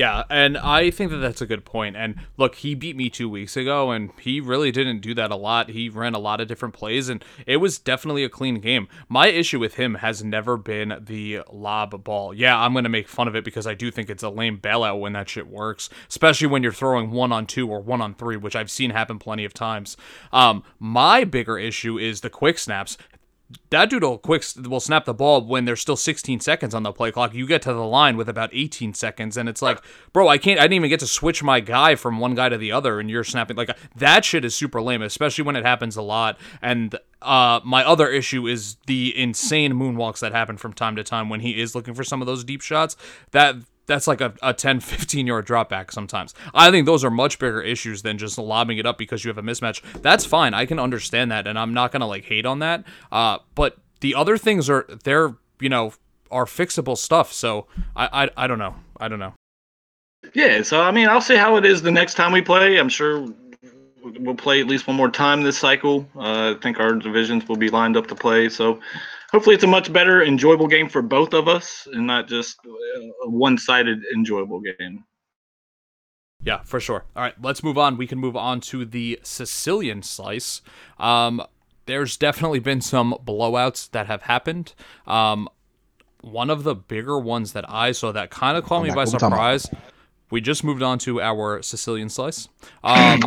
Yeah, and I think that that's a good point. And look, he beat me two weeks ago, and he really didn't do that a lot. He ran a lot of different plays, and it was definitely a clean game. My issue with him has never been the lob ball. Yeah, I'm going to make fun of it because I do think it's a lame bailout when that shit works, especially when you're throwing one on two or one on three, which I've seen happen plenty of times. Um, my bigger issue is the quick snaps that dude will quick will snap the ball when there's still 16 seconds on the play clock. You get to the line with about 18 seconds, and it's like, bro, I can't. I didn't even get to switch my guy from one guy to the other, and you're snapping like that. Shit is super lame, especially when it happens a lot. And uh, my other issue is the insane moonwalks that happen from time to time when he is looking for some of those deep shots. That that's like a, a 10 15 yard drop back sometimes i think those are much bigger issues than just lobbing it up because you have a mismatch that's fine i can understand that and i'm not gonna like hate on that uh, but the other things are they're you know are fixable stuff so I, I i don't know i don't know Yeah, so I mean, I'll see how it is the next time we play. I'm sure we'll play at least one more time this cycle. Uh, I think our divisions will be lined up to play. So hopefully, it's a much better, enjoyable game for both of us, and not just a one-sided enjoyable game. Yeah, for sure. All right, let's move on. We can move on to the Sicilian slice. Um, there's definitely been some blowouts that have happened. Um, one of the bigger ones that I saw that kind of caught me by What we talking about? surprise. We just moved on to our Sicilian slice. Um,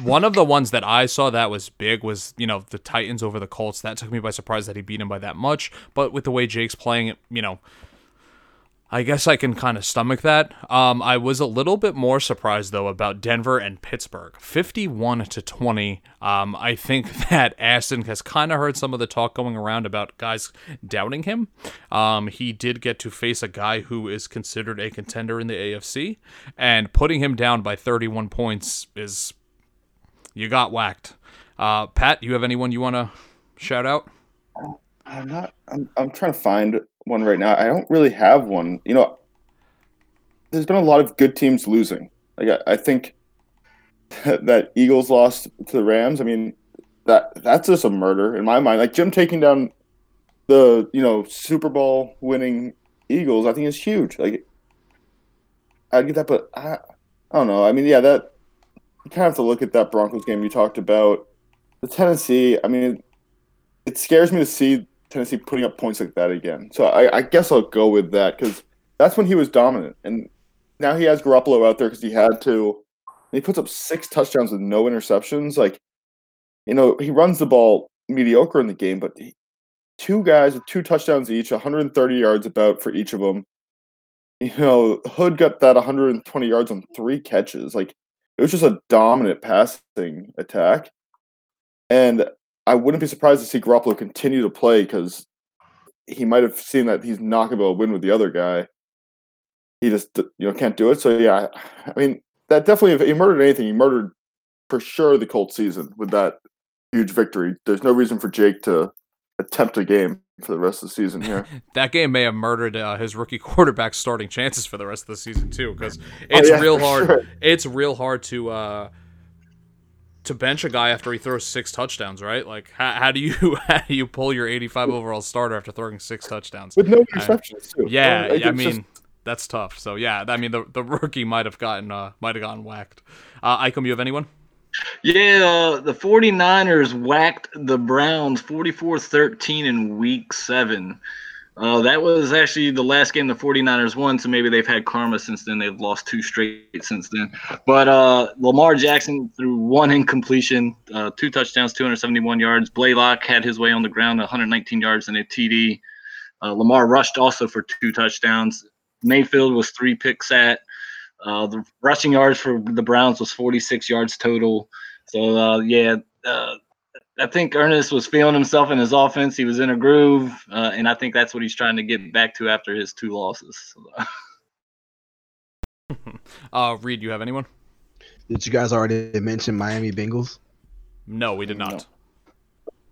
one of the ones that I saw that was big was you know the Titans over the Colts. That took me by surprise that he beat him by that much. But with the way Jake's playing, you know, I guess I can kind of stomach that. Um, I was a little bit more surprised though about Denver and Pittsburgh, fifty-one to twenty. Um, I think that Aston has kind of heard some of the talk going around about guys doubting him. Um, he did get to face a guy who is considered a contender in the AFC, and putting him down by thirty-one points is you got whacked. Uh, Pat, you have anyone you want to shout out? I'm not. I'm. I'm trying to find one right now. I don't really have one. You know, there's been a lot of good teams losing. Like I, I think that Eagles lost to the Rams. I mean, that that's just a murder in my mind. Like Jim taking down the you know Super Bowl winning Eagles, I think is huge. Like I get that, but I, I don't know. I mean, yeah, that you kind of have to look at that Broncos game you talked about. The Tennessee. I mean, it scares me to see Tennessee putting up points like that again. So I, I guess I'll go with that because that's when he was dominant, and now he has Garoppolo out there because he had to. He puts up six touchdowns with no interceptions. Like, you know, he runs the ball mediocre in the game, but he, two guys with two touchdowns each, 130 yards about for each of them. You know, Hood got that 120 yards on three catches. Like it was just a dominant passing attack. And I wouldn't be surprised to see Garoppolo continue to play because he might have seen that he's not going to be able to win with the other guy. He just you know can't do it. So yeah, I mean that definitely if he murdered anything, he murdered for sure the Colts season with that huge victory. There's no reason for Jake to attempt a game for the rest of the season here. that game may have murdered uh, his rookie quarterback starting chances for the rest of the season too, because it's Oh, yeah, real hard. sure. It's real hard to uh, to bench a guy after he throws six touchdowns, right? Like, how, how do you how do you pull your 85 overall starter after throwing six touchdowns? with no I- too. Yeah, I it's mean just- that's tough. So yeah, I mean the the rookie might have gotten uh might have gotten whacked. Uh, Icom, you have anyone? Yeah, uh, the 49ers whacked the Browns 44-13 in week 7. Uh, that was actually the last game the 49ers won, so maybe they've had karma since then. They've lost two straight since then. But uh, Lamar Jackson threw one incompletion, uh, two touchdowns, 271 yards. Blaylock had his way on the ground, 119 yards and a TD. Uh, Lamar rushed also for two touchdowns. Mayfield was three picks at. Uh, the rushing yards for the Browns was 46 yards total. So uh, yeah, uh, I think Ernest was feeling himself in his offense. He was in a groove, uh, and I think that's what he's trying to get back to after his two losses. So, uh, Reed, you have anyone? Did you guys already mention Miami Bengals? No, we did No. not.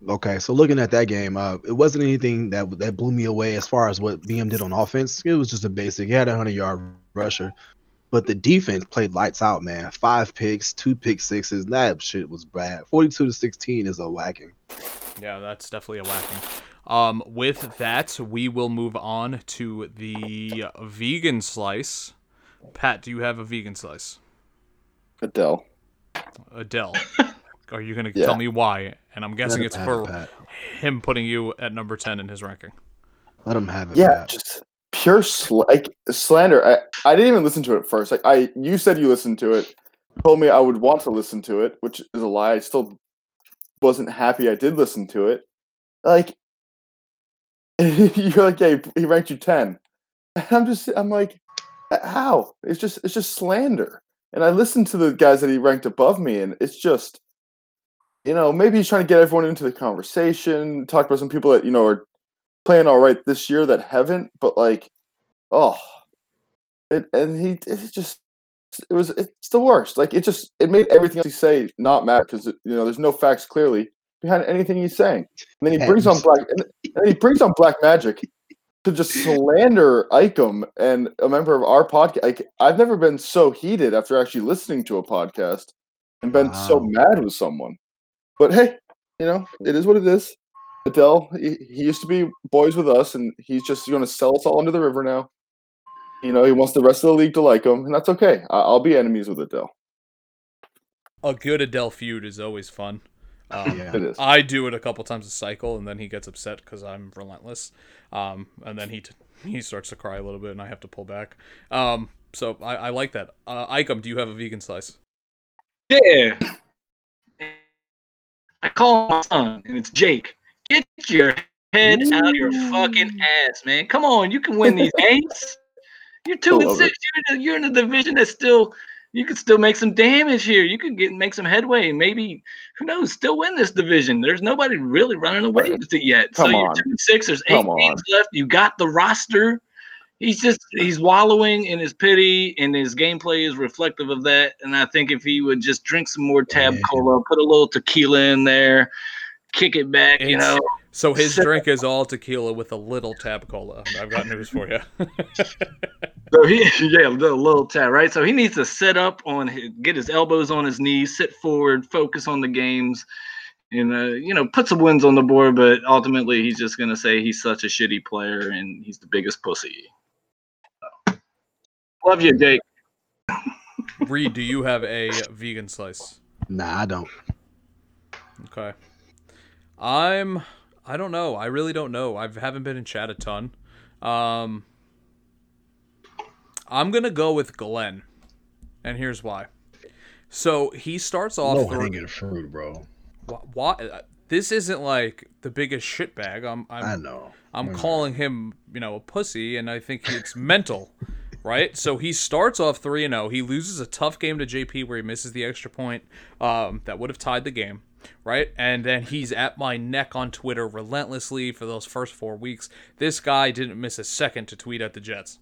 Okay, so looking at that game, uh, it wasn't anything that that blew me away as far as what BM did on offense. It was just a basic. He had a hundred yard rusher, but the defense played lights out, man. Five picks, two pick sixes. That shit was bad. Forty-two to sixteen is a whacking. Yeah, that's definitely a whacking. Um, with that, we will move on to the vegan slice. Pat, do you have a vegan slice? Adele. Adele. Are you gonna Yeah. tell me why? And I'm guessing it's for it, him putting you at number ten in his ranking. Let him have it. Yeah, Pat. just pure sl- like slander. I, I didn't even listen to it at first. Like I, you said you listened to it, told me I would want to listen to it, which is a lie. I still wasn't happy I did listen to it. Like you're like, yeah, he ranked you ten. And I'm just, I'm like, how? It's just, it's just slander. And I listened to the guys that he ranked above me, and it's just, you know, maybe he's trying to get everyone into the conversation, talk about some people that you know are playing all right this year that haven't, but like, oh, it and he it just it was it's the worst. Like it just it made everything else he say not matter because you know there's no facts clearly behind anything he's saying. And then he brings on black and he brings on black magic to just slander Icom and a member of our podcast. Like I've never been so heated after actually listening to a podcast and been so mad with someone. But hey, you know it is what it is. Adele, he, he used to be boys with us, and he's just going to sell us all under the river now. You know, he wants the rest of the league to like him, and that's okay. I, I'll be enemies with Adele. A good Adele feud is always fun. Um, Yeah. It is. I do it a couple times a cycle, and then he gets upset because I'm relentless. Um, and then he t- he starts to cry a little bit, and I have to pull back. Um, so I, I like that. Uh, Icom, do you have a vegan slice? yeah. I call my son, and it's Jake. Get your head out of your fucking ass, man. Come on, you can win these games. You're two and six. You're in, a, you're in a division that's still. You can still make some damage here. You can get make some headway, maybe who knows, still win this division. There's nobody really running away with it yet. Come so you're on. two and six. There's eight Come on. games left. You got the roster. He's just he's wallowing in his pity, and his gameplay is reflective of that. And I think if he would just drink some more tab Yeah. cola, put a little tequila in there, kick it back, you know. So his Sit- drink is all tequila with a little tab cola. I've got news for you. So he, yeah, a little, little tab, right? So he needs to sit up on his, get his elbows on his knees, sit forward, focus on the games, and uh, you know, put some wins on the board. But ultimately, he's just gonna say he's such a shitty player and he's the biggest pussy. So, Love you, Jake. Reed, do you have a vegan slice? Nah, I don't. Okay. I'm I don't know. I really don't know. I haven't been in chat a ton. Um I'm going to go with Glenn. And here's why. So he starts off No throwing- hanging fruit, bro. Wh- Why? this isn't like the biggest shitbag. I'm I'm I know. I'm calling him, you know, a pussy, and I think it's mental, right? So he starts off three and zero. He loses a tough game to JP where he misses the extra point um, that would have tied the game, right? And then he's at my neck on Twitter relentlessly for those first four weeks. This guy didn't miss a second to tweet at the Jets.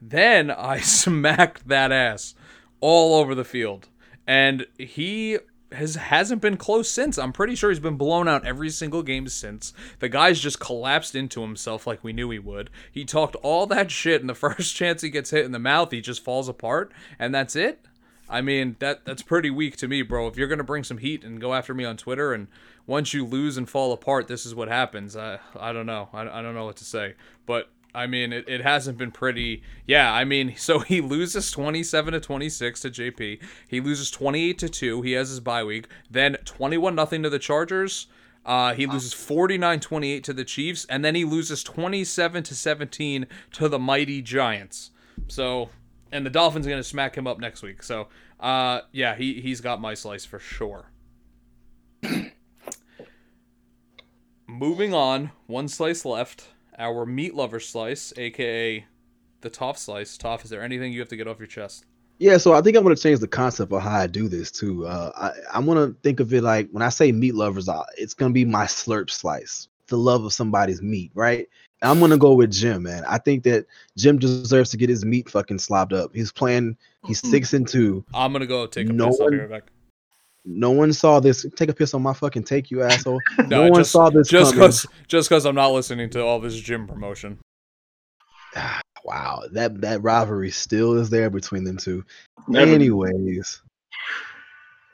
Then I smacked that ass all over the field, and he has hasn't been close since. I'm pretty sure he's been blown out every single game since. The guy's just collapsed into himself like we knew he would. He talked all that shit, and the first chance he gets hit in the mouth, he just falls apart, and that's it. I mean, that that's pretty weak to me, bro. If you're gonna bring some heat and go after me on Twitter, and once you lose and fall apart, this is what happens. I I don't know. I, I don't know what to say, but I mean, it, it hasn't been pretty. Yeah, I mean, so he loses 27 to 26 to JP. He loses 28 to 2. He has his bye week. Then 21 nothing to the Chargers. Uh, he loses 49-28 to the Chiefs and then he loses 27 to 17 to the mighty Giants. So, and the Dolphins are going to smack him up next week. So, uh, yeah, he he's got my slice for sure. Moving on, one slice left. Our meat lover slice, aka the Toff slice. Toff, is there anything you have to get off your chest? Yeah, so I think I'm gonna change the concept of how I do this too. Uh, I I'm gonna think of it like when I say meat lovers, it's gonna be my slurp slice, the love of somebody's meat, right? And I'm gonna go with Jim, man. I think that Jim deserves to get his meat fucking slobbed up. He's playing. He's six and two. I'm gonna go take a No piss. I'll be one- right back. No one saw this. Take a piss on my fucking take, you asshole. No, No, one just- saw this Just coming. because, just because I'm not listening to all this Jim promotion. Wow, that that rivalry still is there between them two. Never- Anyways,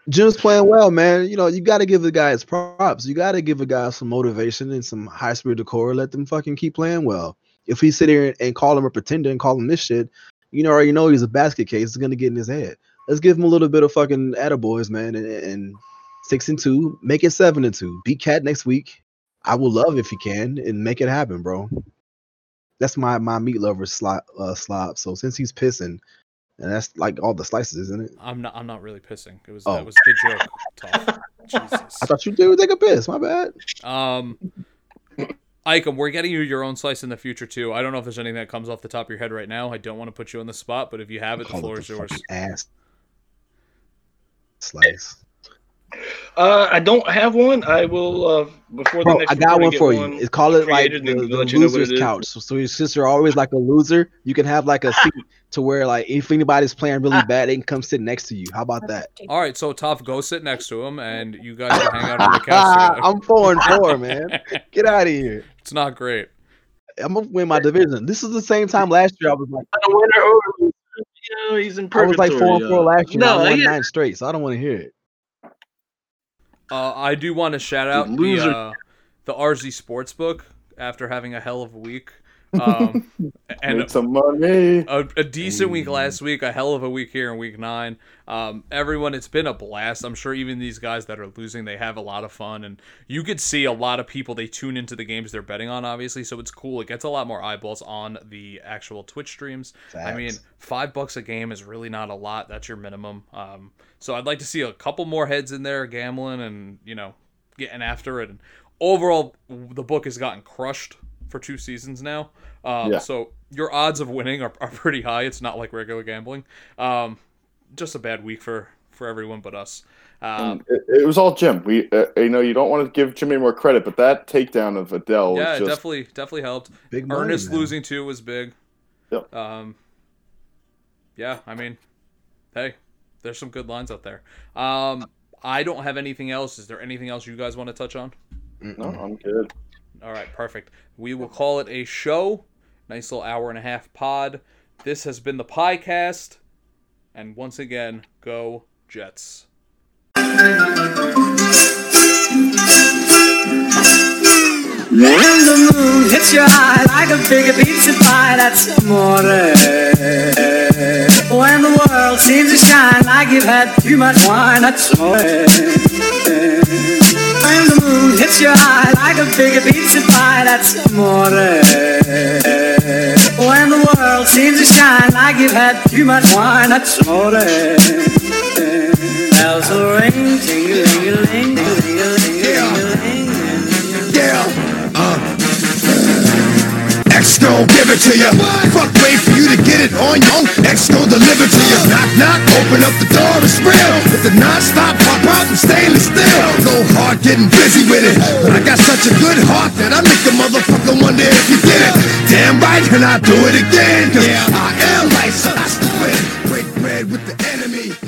Jim's playing well, man. You know, you got to give the guys props. You got to give a guy some motivation and some high spirit decor. Let them fucking keep playing well. If he sit here and call him a pretender and call him this shit, you know, already know he's a basket case. It's gonna get in his head. Let's give him a little bit of fucking attaboys, man. And, and six and two, make it seven and two. Beat Cat next week. I will love if you can and make it happen, bro. That's my my meat lover uh slop. So since he's pissing, and that's like all the slices, isn't it? I'm not. I'm not really pissing. It was Oh. that was the joke. Toff. Jesus. I thought you did take a piss. My bad. Um, Ikem, we're getting you your own slice in the future too. I don't know if there's anything that comes off the top of your head right now. I don't want to put you on the spot, but if you have it, the floor it is the yours. ass slice. Uh, I don't have one. I will uh, before the Bro, next. I got recording, one get for you. It's call it like the, the let you know loser's couch. So, so since you're always like a loser, you can have like a seat to where like if anybody's playing really bad, they can come sit next to you. How about that? All right, so Toff, go sit next to him, and you guys can hang out on the couch. I'm four and four, man. Get out of here. It's not great. I'm gonna win my division. This is the same time last year I was like A winner or a loser. You know, he's in I was like four and four last year. No, I won yeah. nine straight, so I don't want to hear it. Uh, I do want to shout out the uh, the RZ Sportsbook after having a hell of a week, um, and Made some money. a, a decent week last week, a hell of a week here in week nine. Um, everyone, it's been a blast. I'm sure even these guys that are losing, they have a lot of fun, and you could see a lot of people they tune into the games they're betting on. Obviously, so it's cool. It gets a lot more eyeballs on the actual Twitch streams. I mean, five bucks a game is really not a lot. That's your minimum. Um, so I'd like to see a couple more heads in there gambling and you know getting after it. And overall, the book has gotten crushed for two seasons now. Um, Yeah. So your odds of winning are, are pretty high. It's not like regular gambling. Um, just a bad week for for everyone but us. Um, it, it was all Jim. We, uh, you know, you don't want to give Jimmy more credit, but that takedown of Adele yeah, just definitely definitely helped. Big money, Ernest man. losing too was big. Yep. Um, yeah, I mean, hey, there's some good lines out there. Um, I don't have anything else. Is there anything else you guys want to touch on? no, I'm good. All right, perfect. We will call it a show. Nice little hour and a half pod. This has been the Piecast. And once again, go Jets. When the moon hits your eye like a big pizza pie, that's amore. When the world seems to shine like you've had too much wine, that's amore. When the moon hits your eye like a big pizza pie, that's amore. When the world seems to shine like you've had too much wine, that's amore. Bells will ring, ting-a-ling-a-ling, ting-a-ling-a-ling. Exco, give it to ya. Fuck, wait for you to get it on your own. Exco, deliver to ya. Knock, knock, open up the door, it's real. If the non-stop pop out and stainless steel. Go hard, getting busy with it. But I got such a good heart that I make a motherfucker wonder if you did it. Damn right, and I do it again. Cause I am licensed. I still. Break bread with the enemy.